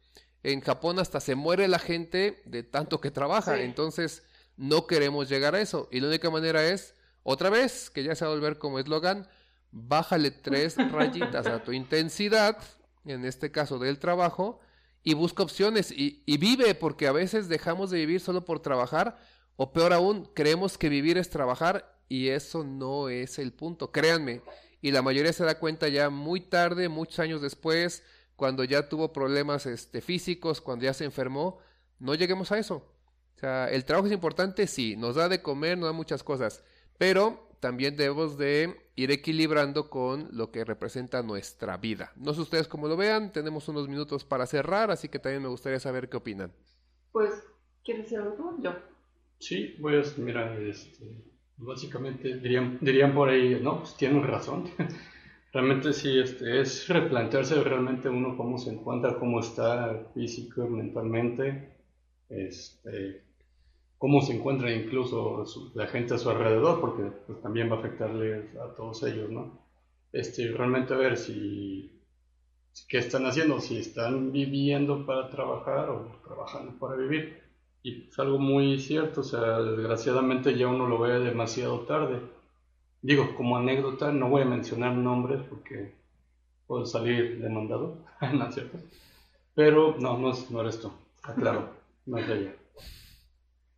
[SPEAKER 1] En Japón hasta se muere la gente de tanto que trabaja, entonces no queremos llegar a eso. Y la única manera es, otra vez, que ya se va a volver como eslogan, bájale tres [LAUGHS] rayitas a tu intensidad, en este caso del trabajo, y busca opciones y, y vive, porque a veces dejamos de vivir solo por trabajar, o peor aún, creemos que vivir es trabajar y eso no es el punto. Créanme, y la mayoría se da cuenta ya muy tarde, muchos años después, cuando ya tuvo problemas este, físicos, cuando ya se enfermó, no lleguemos a eso. O sea, el trabajo es importante, sí, nos da de comer, nos da muchas cosas, pero también debemos de ir equilibrando con lo que representa nuestra vida. No sé ustedes cómo lo vean, tenemos unos minutos para cerrar, así que también me gustaría saber qué opinan.
[SPEAKER 2] Pues, ¿quieres decir algo Yo.
[SPEAKER 3] Sí, pues mira, este, Básicamente dirían, dirían por ahí, no, pues tienen razón. [LAUGHS] realmente sí, este, es replantearse realmente uno cómo se encuentra, cómo está físico, mentalmente, este, cómo se encuentra incluso la gente a su alrededor, porque pues, también va a afectarle a todos ellos, ¿no? Este, realmente a ver si, qué están haciendo, si están viviendo para trabajar o trabajando para vivir. Y es algo muy cierto, o sea, desgraciadamente ya uno lo ve demasiado tarde. Digo, como anécdota, no voy a mencionar nombres porque puedo salir demandado, [LAUGHS] ¿no es cierto? Pero no, no, es, no eres tú, claro, [LAUGHS] no es ella.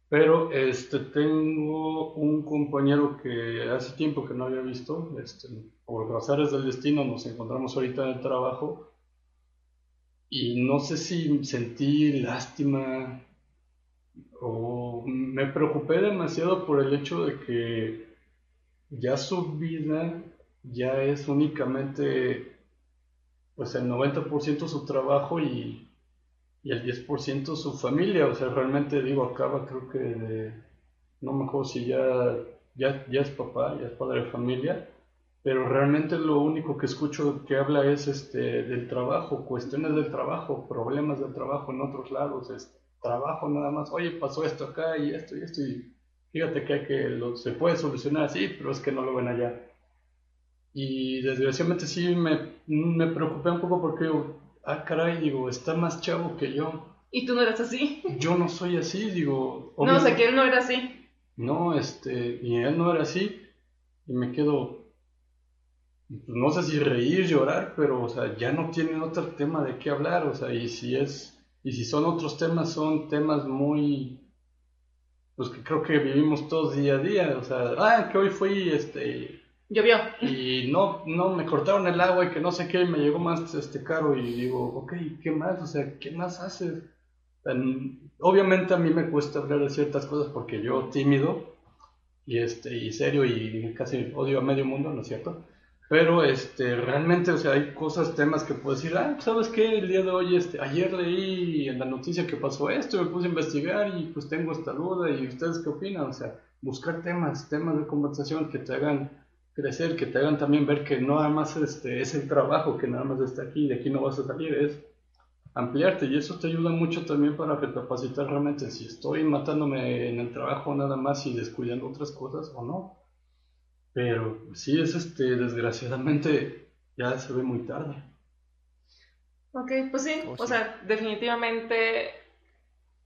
[SPEAKER 3] Pero este, tengo un compañero que hace tiempo que no había visto, este, por razones del destino nos encontramos ahorita en el trabajo y no sé si sentí lástima o me preocupé demasiado por el hecho de que ya su vida ya es únicamente pues el 90% su trabajo y, y el 10% su familia, o sea, realmente digo, acaba creo que no me acuerdo si ya, ya, ya es papá, ya es padre de familia, pero realmente lo único que escucho que habla es este del trabajo, cuestiones del trabajo, problemas del trabajo en otros lados, es trabajo nada más, oye, pasó esto acá y esto y esto y fíjate que, que lo, se puede solucionar así, pero es que no lo ven allá. Y desgraciadamente sí me, me preocupé un poco porque, ah, caray, digo, está más chavo que yo.
[SPEAKER 2] ¿Y tú no eras así?
[SPEAKER 3] Yo no soy así, digo.
[SPEAKER 2] No, o sea, que él no era así.
[SPEAKER 3] No, este, y él no era así. Y me quedo, no sé si reír, llorar, pero, o sea, ya no tienen otro tema de qué hablar, o sea, y si es, y si son otros temas, son temas muy, pues que creo que vivimos todos día a día, o sea, ah, que hoy fui, este,
[SPEAKER 2] Llovió.
[SPEAKER 3] Y no, no, me cortaron el agua y que no sé qué, me llegó más este caro y digo, ok, ¿qué más? O sea, ¿qué más haces? obviamente a mí me cuesta hablar de ciertas cosas porque yo tímido y este y serio y casi odio a medio mundo, ¿no es cierto? Pero este realmente, o sea, hay cosas, temas que puedo decir, ah, ¿sabes qué? El día de hoy, este, ayer leí en la noticia que pasó esto, me puse a investigar y pues tengo esta duda y ustedes qué opinan, o sea, buscar temas, temas de conversación que te hagan crecer, que te hagan también ver que no nada más este, es el trabajo que nada más está aquí, de aquí no vas a salir, es ampliarte y eso te ayuda mucho también para recapacitar realmente si estoy matándome en el trabajo nada más y descuidando otras cosas o no. Pero sí es este, desgraciadamente ya se ve muy tarde.
[SPEAKER 2] Ok, pues sí, oh, o sea, definitivamente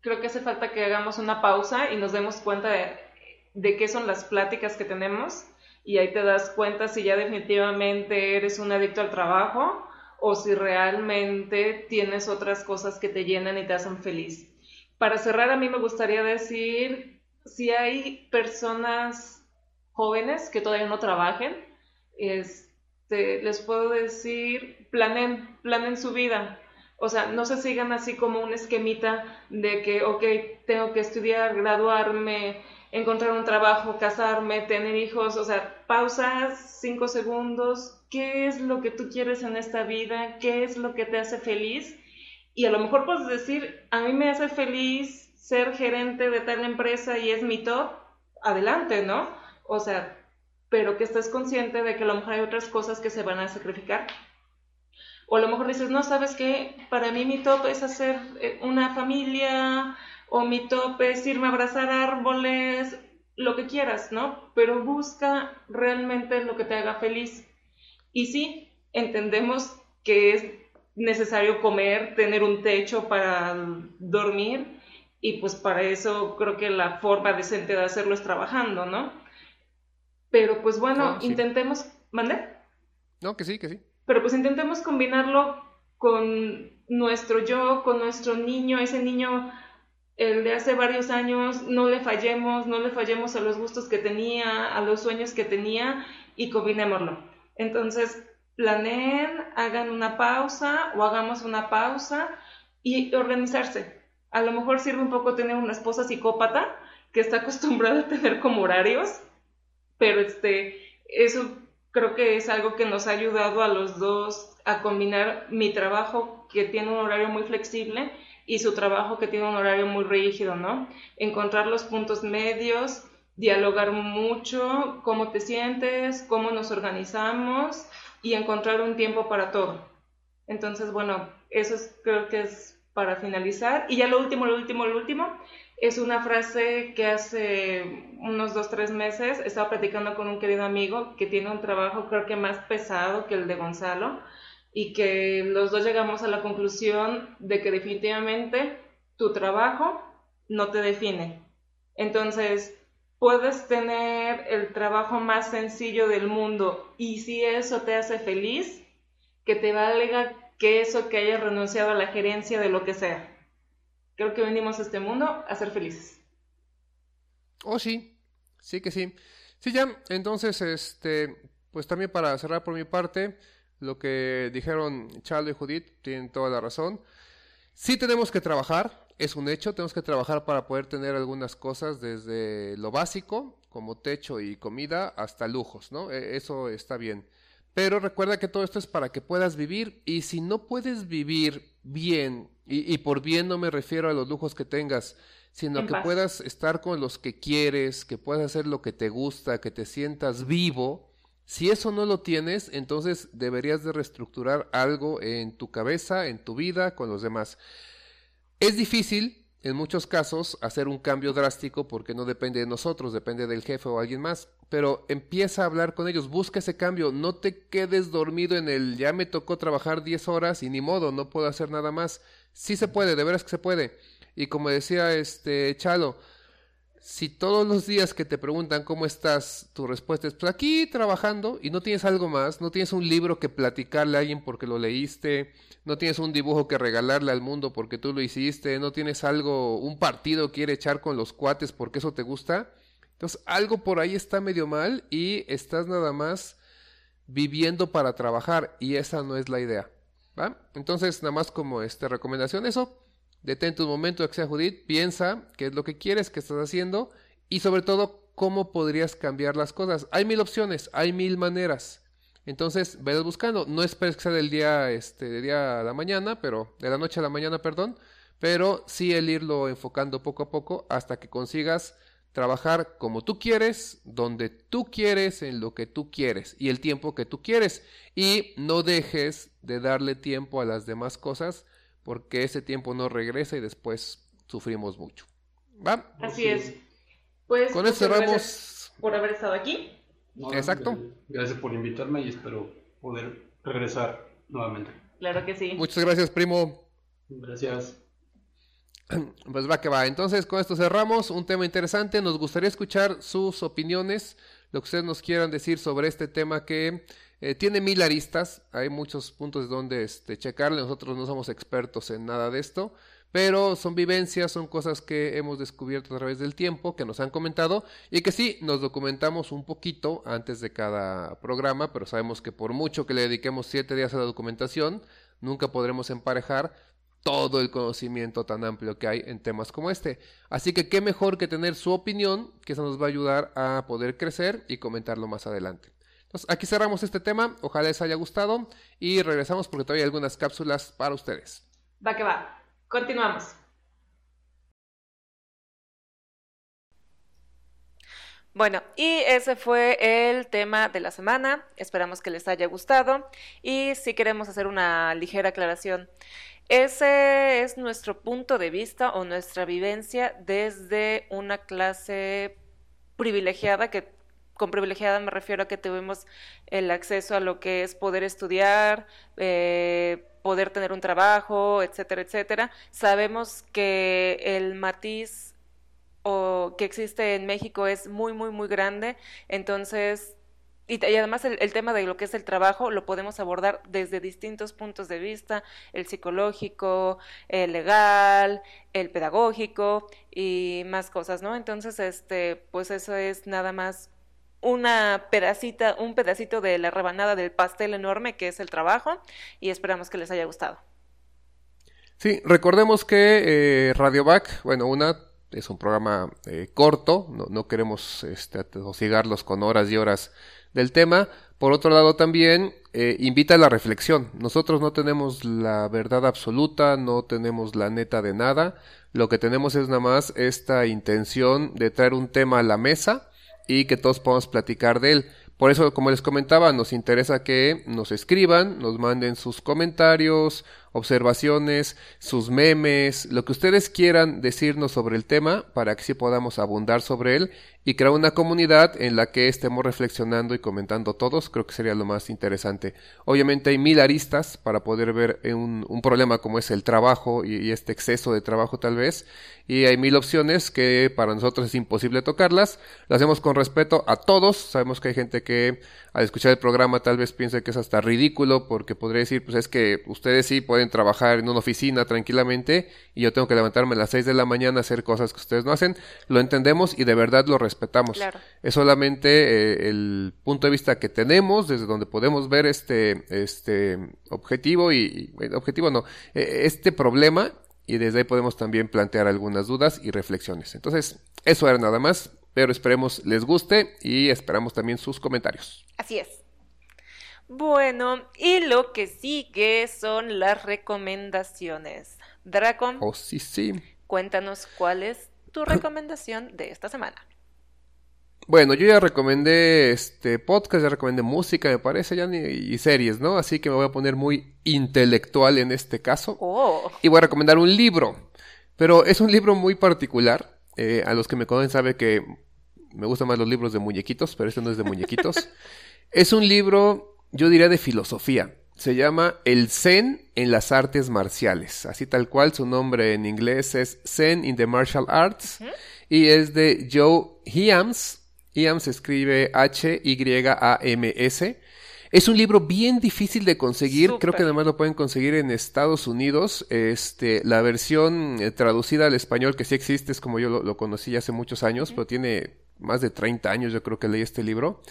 [SPEAKER 2] creo que hace falta que hagamos una pausa y nos demos cuenta de, de qué son las pláticas que tenemos y ahí te das cuenta si ya definitivamente eres un adicto al trabajo o si realmente tienes otras cosas que te llenan y te hacen feliz. Para cerrar, a mí me gustaría decir, si hay personas jóvenes que todavía no trabajen, este, les puedo decir, planen, planen su vida. O sea, no se sigan así como un esquemita de que, ok, tengo que estudiar, graduarme, encontrar un trabajo, casarme, tener hijos, o sea, pausas cinco segundos, ¿qué es lo que tú quieres en esta vida? ¿Qué es lo que te hace feliz? Y a lo mejor puedes decir, a mí me hace feliz ser gerente de tal empresa y es mi top, adelante, ¿no? O sea, pero que estés consciente de que a lo mejor hay otras cosas que se van a sacrificar. O a lo mejor dices, no, sabes qué, para mí mi top es hacer eh, una familia, o mi tope es irme a abrazar árboles, lo que quieras, ¿no? Pero busca realmente lo que te haga feliz. Y sí, entendemos que es necesario comer, tener un techo para dormir, y pues para eso creo que la forma decente de hacerlo es trabajando, ¿no? Pero pues bueno, intentemos, ¿mande?
[SPEAKER 1] No, que sí, que sí.
[SPEAKER 2] Pero pues intentemos combinarlo con nuestro yo, con nuestro niño, ese niño el de hace varios años, no le fallemos, no le fallemos a los gustos que tenía, a los sueños que tenía y combinémoslo. Entonces, planeen, hagan una pausa o hagamos una pausa y organizarse. A lo mejor sirve un poco tener una esposa psicópata que está acostumbrada a tener como horarios, pero este, eso creo que es algo que nos ha ayudado a los dos a combinar mi trabajo que tiene un horario muy flexible y su trabajo que tiene un horario muy rígido, ¿no? Encontrar los puntos medios, dialogar mucho, cómo te sientes, cómo nos organizamos y encontrar un tiempo para todo. Entonces, bueno, eso creo que es para finalizar. Y ya lo último, lo último, lo último, es una frase que hace unos dos, tres meses estaba platicando con un querido amigo que tiene un trabajo creo que más pesado que el de Gonzalo y que los dos llegamos a la conclusión de que definitivamente tu trabajo no te define. Entonces, puedes tener el trabajo más sencillo del mundo y si eso te hace feliz, que te valga que eso que hayas renunciado a la gerencia de lo que sea. Creo que venimos a este mundo a ser felices.
[SPEAKER 1] Oh, sí, sí que sí. Sí, ya, entonces, este, pues también para cerrar por mi parte, lo que dijeron Charlo y Judith tienen toda la razón. Sí tenemos que trabajar, es un hecho, tenemos que trabajar para poder tener algunas cosas desde lo básico, como techo y comida, hasta lujos, ¿no? E, eso está bien. Pero recuerda que todo esto es para que puedas vivir y si no puedes vivir bien, y, por bien no me refiero a los lujos que tengas, sino que puedas estar con los que quieres, que puedas hacer lo que te gusta, que te sientas vivo, si eso no lo tienes, entonces deberías de reestructurar algo en tu cabeza, en tu vida, con los demás. Es difícil, en muchos casos, hacer un cambio drástico porque no depende de nosotros, depende del jefe o alguien más. Pero empieza a hablar con ellos, busca ese cambio, no te quedes dormido en el ya me tocó trabajar 10 horas y ni modo, no puedo hacer nada más. Sí se puede, de veras que se puede. Y como decía este Chalo, si todos los días que te preguntan cómo estás, tu respuesta es, pues aquí trabajando y no tienes algo más, no tienes un libro que platicarle a alguien porque lo leíste, no tienes un dibujo que regalarle al mundo porque tú lo hiciste, no tienes algo, un partido quiere echar con los cuates porque eso te gusta, entonces algo por ahí está medio mal y estás nada más viviendo para trabajar y esa no es la idea. ¿va? Entonces, nada más como esta recomendación, eso Detente un momento, sea Judith, piensa qué es lo que quieres, qué estás haciendo y sobre todo cómo podrías cambiar las cosas. Hay mil opciones, hay mil maneras. Entonces, vayas buscando. No esperes que sea del día, este, de día a la mañana, pero de la noche a la mañana, perdón. Pero sí el irlo enfocando poco a poco hasta que consigas trabajar como tú quieres, donde tú quieres, en lo que tú quieres y el tiempo que tú quieres. Y no dejes de darle tiempo a las demás cosas porque ese tiempo no regresa y después sufrimos mucho. ¿Va?
[SPEAKER 2] Así es. Pues
[SPEAKER 1] con eso cerramos.
[SPEAKER 2] Por haber estado aquí.
[SPEAKER 1] Exacto.
[SPEAKER 3] Gracias por invitarme y espero poder regresar nuevamente.
[SPEAKER 2] Claro que sí.
[SPEAKER 1] Muchas gracias, primo.
[SPEAKER 3] Gracias. [CLEARS THROAT]
[SPEAKER 1] Pues va que va. Entonces, con esto cerramos. Un tema interesante. Nos gustaría escuchar sus opiniones, lo que ustedes nos quieran decir sobre este tema que eh, tiene mil aristas, hay muchos puntos donde este, checarle, nosotros no somos expertos en nada de esto, pero son vivencias, son cosas que hemos descubierto a través del tiempo, que nos han comentado y que sí, nos documentamos un poquito antes de cada programa, pero sabemos que por mucho que le dediquemos siete días a la documentación, nunca podremos emparejar todo el conocimiento tan amplio que hay en temas como este. Así que qué mejor que tener su opinión, que eso nos va a ayudar a poder crecer y comentarlo más adelante aquí cerramos este tema, ojalá les haya gustado y regresamos porque todavía hay algunas cápsulas para ustedes.
[SPEAKER 2] Va que va, continuamos. Bueno, y ese fue el tema de la semana. Esperamos que les haya gustado. Y si queremos hacer una ligera aclaración, ese es nuestro punto de vista o nuestra vivencia desde una clase privilegiada que con privilegiada me refiero a que tuvimos el acceso a lo que es poder estudiar, eh, poder tener un trabajo, etcétera, etcétera. Sabemos que el matiz o que existe en México es muy, muy, muy grande. Entonces, y, además el, el, tema de lo que es el trabajo lo podemos abordar desde distintos puntos de vista, el psicológico, el legal, el pedagógico y más cosas, ¿no? Entonces, este, pues eso es nada más una pedacita, un pedacito de la rebanada del pastel enorme que es el trabajo y esperamos que les haya gustado.
[SPEAKER 1] Sí, recordemos que eh, Radio Back, bueno, una es un programa eh, corto, no, no queremos este, con horas y horas del tema. Por otro lado, también eh, invita a la reflexión. Nosotros no tenemos la verdad absoluta, no tenemos la neta de nada. Lo que tenemos es nada más esta intención de traer un tema a la mesa y que todos podamos platicar de él. Por eso, como les comentaba, nos interesa que nos escriban, nos manden sus comentarios, observaciones, sus memes, lo que ustedes quieran decirnos sobre el tema para que sí podamos abundar sobre él y crear una comunidad en la que estemos reflexionando y comentando todos, creo que sería lo más interesante. Obviamente hay mil aristas para poder ver un, problema como es el trabajo y, este exceso de trabajo tal vez, y hay mil opciones que para nosotros es imposible tocarlas, lo hacemos con respeto a todos, sabemos que hay gente que al escuchar el programa tal vez piense que es hasta ridículo porque podría decir, pues es que ustedes sí pueden trabajar en una oficina tranquilamente y yo tengo que levantarme a las 6 de la mañana a hacer cosas que ustedes no hacen. Lo entendemos y de verdad lo respetamos. Es solamente eh, el punto de vista que tenemos desde donde podemos ver este, este objetivo y, objetivo no, e, este problema y desde ahí podemos también plantear algunas dudas y reflexiones. Entonces, eso era nada más, pero esperemos les guste y esperamos también sus comentarios.
[SPEAKER 2] Así es. Bueno, y lo que sigue son las recomendaciones. Dracon.
[SPEAKER 1] Oh, sí, sí.
[SPEAKER 2] Cuéntanos cuál es tu [CLEARS THROAT] recomendación de esta semana.
[SPEAKER 1] Bueno, yo ya recomendé este podcast, ya recomendé música, me parece, ya y series, ¿no? Así que me voy a poner muy intelectual en este caso.
[SPEAKER 2] Oh.
[SPEAKER 1] Y voy a recomendar un libro. Pero es un libro muy particular. Eh, a los que me conocen sabe que me gustan más los libros de muñequitos, pero este no es de muñequitos. [LAUGHS] es un libro, yo diría, de filosofía. Se llama El Zen en las artes marciales. Así tal cual, su nombre en inglés es Zen in the Martial Arts. Y es de Joe Hyams Iam se escribe H-Y-A-M-S. Es un libro bien difícil de conseguir. Creo que además lo pueden conseguir en Estados Unidos. Este, la versión eh, traducida al español que sí existe es como yo lo, conocí hace muchos años, pero tiene más de 30 años yo creo que leí este libro.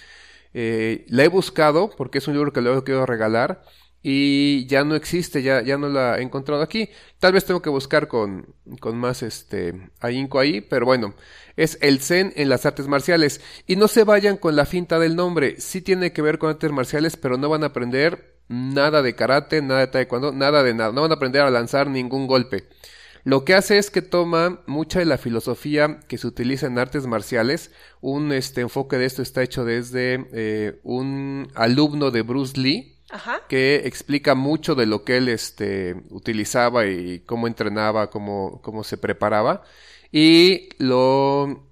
[SPEAKER 1] Eh, la he buscado porque es un libro que luego quiero regalar y ya no existe, ya, ya no la he encontrado aquí. Tal vez tengo que buscar con, con más este ahínco ahí, pero bueno, es el Zen en las artes marciales. Y no se vayan con la finta del nombre, sí tiene que ver con artes marciales, pero no van a aprender nada de karate, nada de taekwondo, nada de nada, no van a aprender a lanzar ningún golpe. Lo que hace es que toma mucha de la filosofía que se utiliza en artes marciales. Un este, enfoque de esto está hecho desde eh, un alumno de Bruce Lee, que explica mucho de lo que él este, utilizaba y cómo entrenaba, cómo, cómo se preparaba, y lo,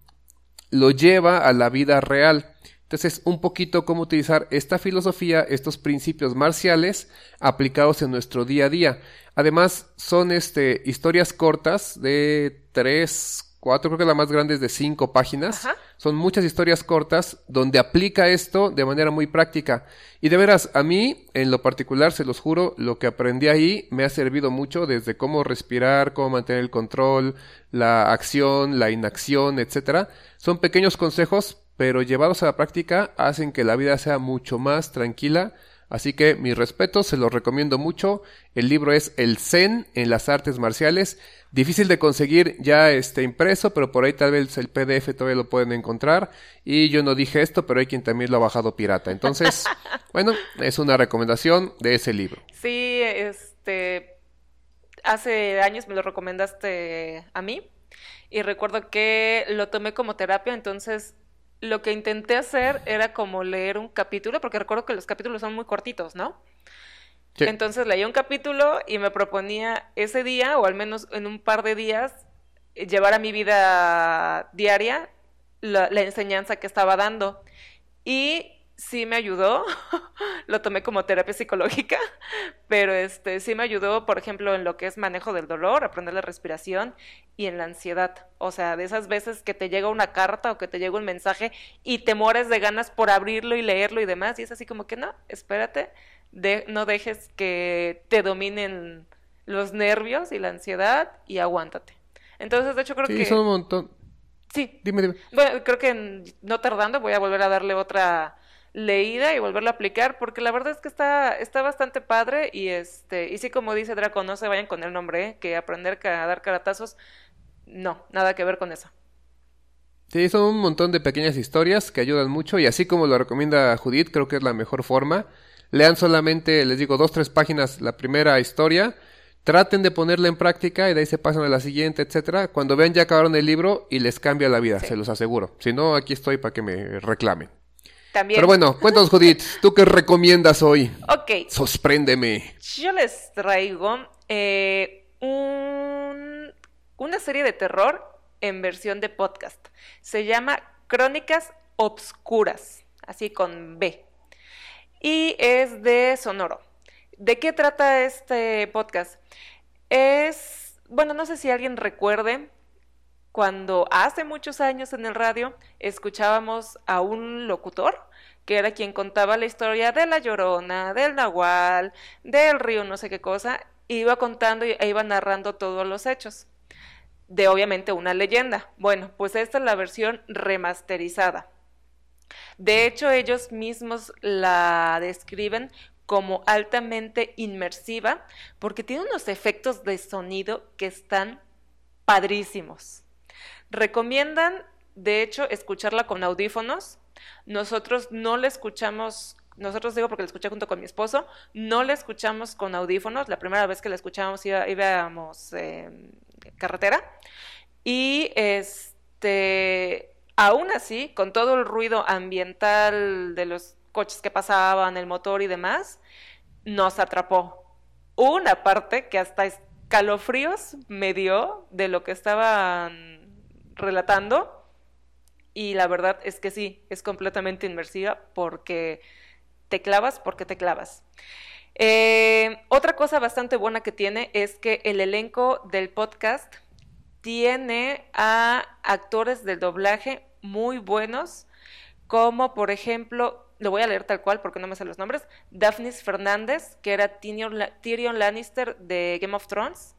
[SPEAKER 1] lo lleva a la vida real. Entonces, un poquito cómo utilizar esta filosofía, estos principios marciales aplicados en nuestro día a día. Además, son este, historias cortas de tres, cuatro, creo que la más grande es de cinco páginas. Son muchas historias cortas donde aplica esto de manera muy práctica. Y de veras, a mí, en lo particular, se los juro, lo que aprendí ahí me ha servido mucho desde cómo respirar, cómo mantener el control, la acción, la inacción, etcétera. Son pequeños consejos, pero llevados a la práctica hacen que la vida sea mucho más tranquila. Así que mi respeto, se los recomiendo mucho. El libro es El Zen en las artes marciales Difícil de conseguir ya este impreso, pero por ahí tal vez el PDF todavía lo pueden encontrar. Y yo no dije esto, pero hay quien también lo ha bajado pirata. Entonces, [LAUGHS] bueno, es una recomendación de ese libro.
[SPEAKER 2] Sí, este, hace años me lo recomendaste a mí y recuerdo que lo tomé como terapia, entonces lo que intenté hacer era como leer un capítulo, porque recuerdo que los capítulos son muy cortitos, ¿no? Entonces leía un capítulo y me proponía ese día, o al menos en un par de días, llevar a mi vida diaria la, enseñanza que estaba dando. Y sí me ayudó, [LAUGHS] lo tomé como terapia psicológica, [LAUGHS] pero este sí me ayudó, por ejemplo, en lo que es manejo del dolor, aprender la respiración y en la ansiedad. O sea, de esas veces que te llega una carta o que te llega un mensaje y te mueres de ganas por abrirlo y leerlo y demás, y es así como que no, espérate, no dejes que te dominen los nervios y la ansiedad y aguántate. Entonces, de hecho, creo que...
[SPEAKER 1] Sí, son un montón.
[SPEAKER 2] Sí.
[SPEAKER 1] Dime, dime.
[SPEAKER 2] Bueno, creo que no tardando voy a volver a darle otra leída y volverlo a aplicar porque la verdad es que está está bastante padre y este y sí como dice Draco no se vayan con el nombre ¿eh? que aprender a dar caratazos no nada que ver con eso
[SPEAKER 1] sí son un montón de pequeñas historias que ayudan mucho y así como lo recomienda Judith creo que es la mejor forma Lean solamente, les digo, dos, tres páginas la primera historia. Traten de ponerla en práctica y de ahí se pasan a la siguiente, etcétera. Cuando vean ya acabaron el libro y les cambia la vida, se los aseguro. Si no, aquí estoy para que me reclamen.
[SPEAKER 2] También.
[SPEAKER 1] Pero bueno, cuéntanos, Judith, [LAUGHS] ¿tú qué recomiendas hoy?
[SPEAKER 2] Ok.
[SPEAKER 1] Sorpréndeme.
[SPEAKER 2] Yo les traigo eh, una serie de terror en versión de podcast. Se llama Crónicas Obscuras, así con B y es de Sonoro. ¿De qué trata este podcast? Es, bueno, no sé si alguien recuerde cuando hace muchos años en el radio escuchábamos a un locutor que era quien contaba la historia de la llorona, del nahual, del río, no sé qué cosa, iba contando e iba narrando todos los hechos. De obviamente una leyenda. Bueno, pues esta es la versión remasterizada. De hecho, ellos mismos la describen como altamente inmersiva porque tiene unos efectos de sonido que están padrísimos. Recomiendan, de hecho, escucharla con audífonos. Nosotros no la escuchamos nosotros digo porque la escuché junto con mi esposo, no la escuchamos con audífonos, la primera vez que la escuchábamos íbamos en carretera y este, aún así, con todo el ruido ambiental de los coches que pasaban, el motor y demás, nos atrapó. Una parte que hasta escalofríos me dio de lo que estaban relatando. Y la verdad es que sí, es completamente inmersiva porque te clavas porque te clavas. Eh, otra cosa bastante buena que tiene es que el elenco del podcast tiene a actores de doblaje muy buenos, como por ejemplo, lo voy a leer tal cual porque no me sé los nombres, Daphnis Fernández, que era Tyrion Lannister de Game of Thrones,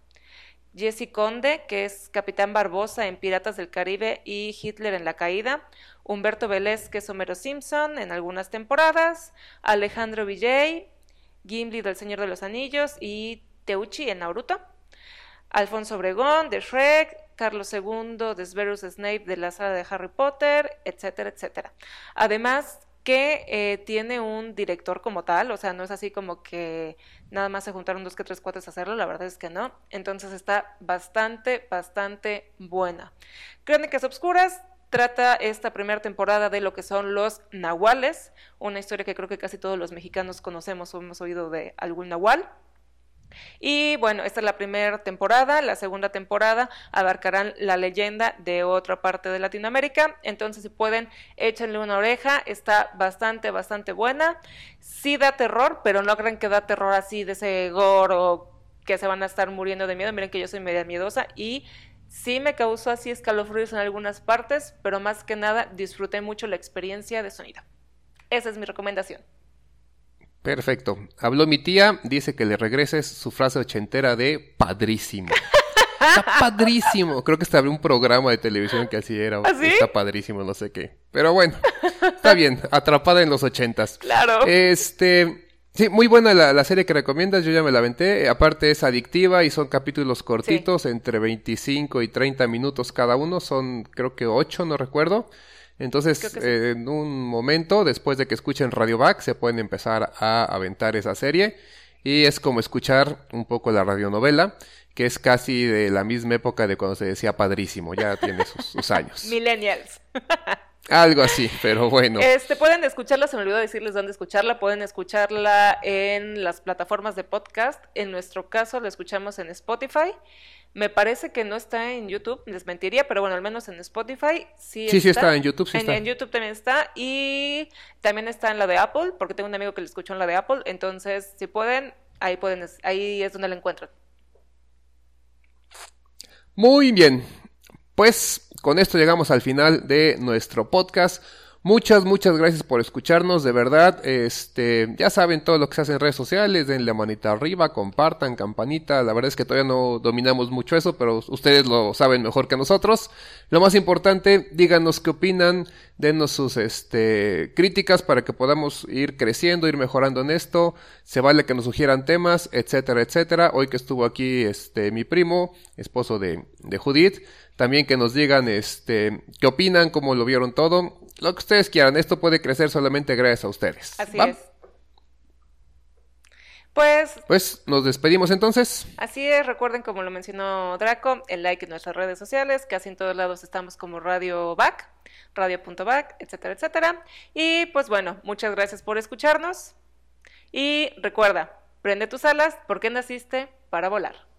[SPEAKER 2] Jesse Conde, que es Capitán Barbosa en Piratas del Caribe y Hitler en la Caída, Humberto Vélez, que es Homero Simpson en algunas temporadas, Alejandro Villay, Gimli del Señor de los Anillos y Teuchi en Naruto, Alfonso Obregón de Shrek, Carlos II de Severus Snape de la saga de Harry Potter, etcétera, etcétera. Además, que eh, tiene un director como tal, o sea, no es así como que nada más se juntaron dos que tres cuates a hacerlo, la verdad es que no. Entonces está bastante, bastante buena. Crónicas Obscuras trata esta primera temporada de lo que son los nahuales, una historia que creo que casi todos los mexicanos conocemos o hemos oído de algún nahual. Y bueno, esta es la primera temporada, la segunda temporada abarcarán la leyenda de otra parte de Latinoamérica, entonces si pueden, échenle una oreja, está bastante, bastante buena. Sí da terror, pero no crean que da terror así de ese gore o que se van a estar muriendo de miedo, miren que yo soy media miedosa y sí me causó así escalofríos en algunas partes, pero más que nada disfruté mucho la experiencia de sonido. Esa es mi recomendación.
[SPEAKER 1] Perfecto. Habló mi tía, dice que le regreses su frase ochentera de padrísimo. Está padrísimo. Creo que estaba un programa de televisión que así era.
[SPEAKER 2] ¿Ah,
[SPEAKER 1] está padrísimo, no sé qué. Pero bueno, está bien. Atrapada en los ochentas.
[SPEAKER 2] Claro.
[SPEAKER 1] Este. Sí, muy buena la, serie que recomiendas, yo ya me la aventé. Aparte es adictiva y son capítulos cortitos, entre 25 y 30 minutos cada uno. Son creo que 8, no recuerdo. Entonces, en un momento, después de que escuchen Radio Back, se pueden empezar a aventar esa serie. Y es como escuchar un poco la radionovela, que es casi de la misma época de cuando se decía padrísimo, ya tiene sus, años.
[SPEAKER 2] Millennials. [LAUGHS]
[SPEAKER 1] Algo así, pero bueno.
[SPEAKER 2] Este, pueden escucharla, se me olvidó decirles dónde escucharla, pueden escucharla en las plataformas de podcast. En nuestro caso, la escuchamos en Spotify. Me parece que no está en YouTube, les mentiría, pero bueno, al menos en Spotify sí,
[SPEAKER 1] sí está. Sí, está en YouTube, sí
[SPEAKER 2] en,
[SPEAKER 1] está.
[SPEAKER 2] En YouTube también está y también está en la de Apple, porque tengo un amigo que le escuchó en la de Apple, entonces si pueden, ahí pueden, ahí es donde la encuentran.
[SPEAKER 1] Muy bien, pues con esto llegamos al final de nuestro podcast. Muchas, muchas gracias por escucharnos, de verdad. Este, ya saben todo lo que se hace en redes sociales, denle manita arriba, compartan, campanita. La verdad es que todavía no dominamos mucho eso, pero ustedes lo saben mejor que nosotros. Lo más importante, díganos qué opinan, denos sus este, críticas para que podamos ir creciendo, ir mejorando en esto. Se vale que nos sugieran temas, etcétera, etcétera. Hoy que estuvo aquí este mi primo, esposo de, de Judith, también que nos digan este qué opinan, cómo lo vieron todo lo que ustedes quieran. Esto puede crecer solamente gracias a ustedes.
[SPEAKER 2] Así es. Pues,
[SPEAKER 1] pues nos despedimos entonces.
[SPEAKER 2] Así es, recuerden como lo mencionó Draco, el like en nuestras redes sociales, casi en todos lados estamos como Radio Back, radio.back, etcétera, etcétera. Y pues bueno, muchas gracias por escucharnos. Y recuerda, prende tus alas porque naciste para volar.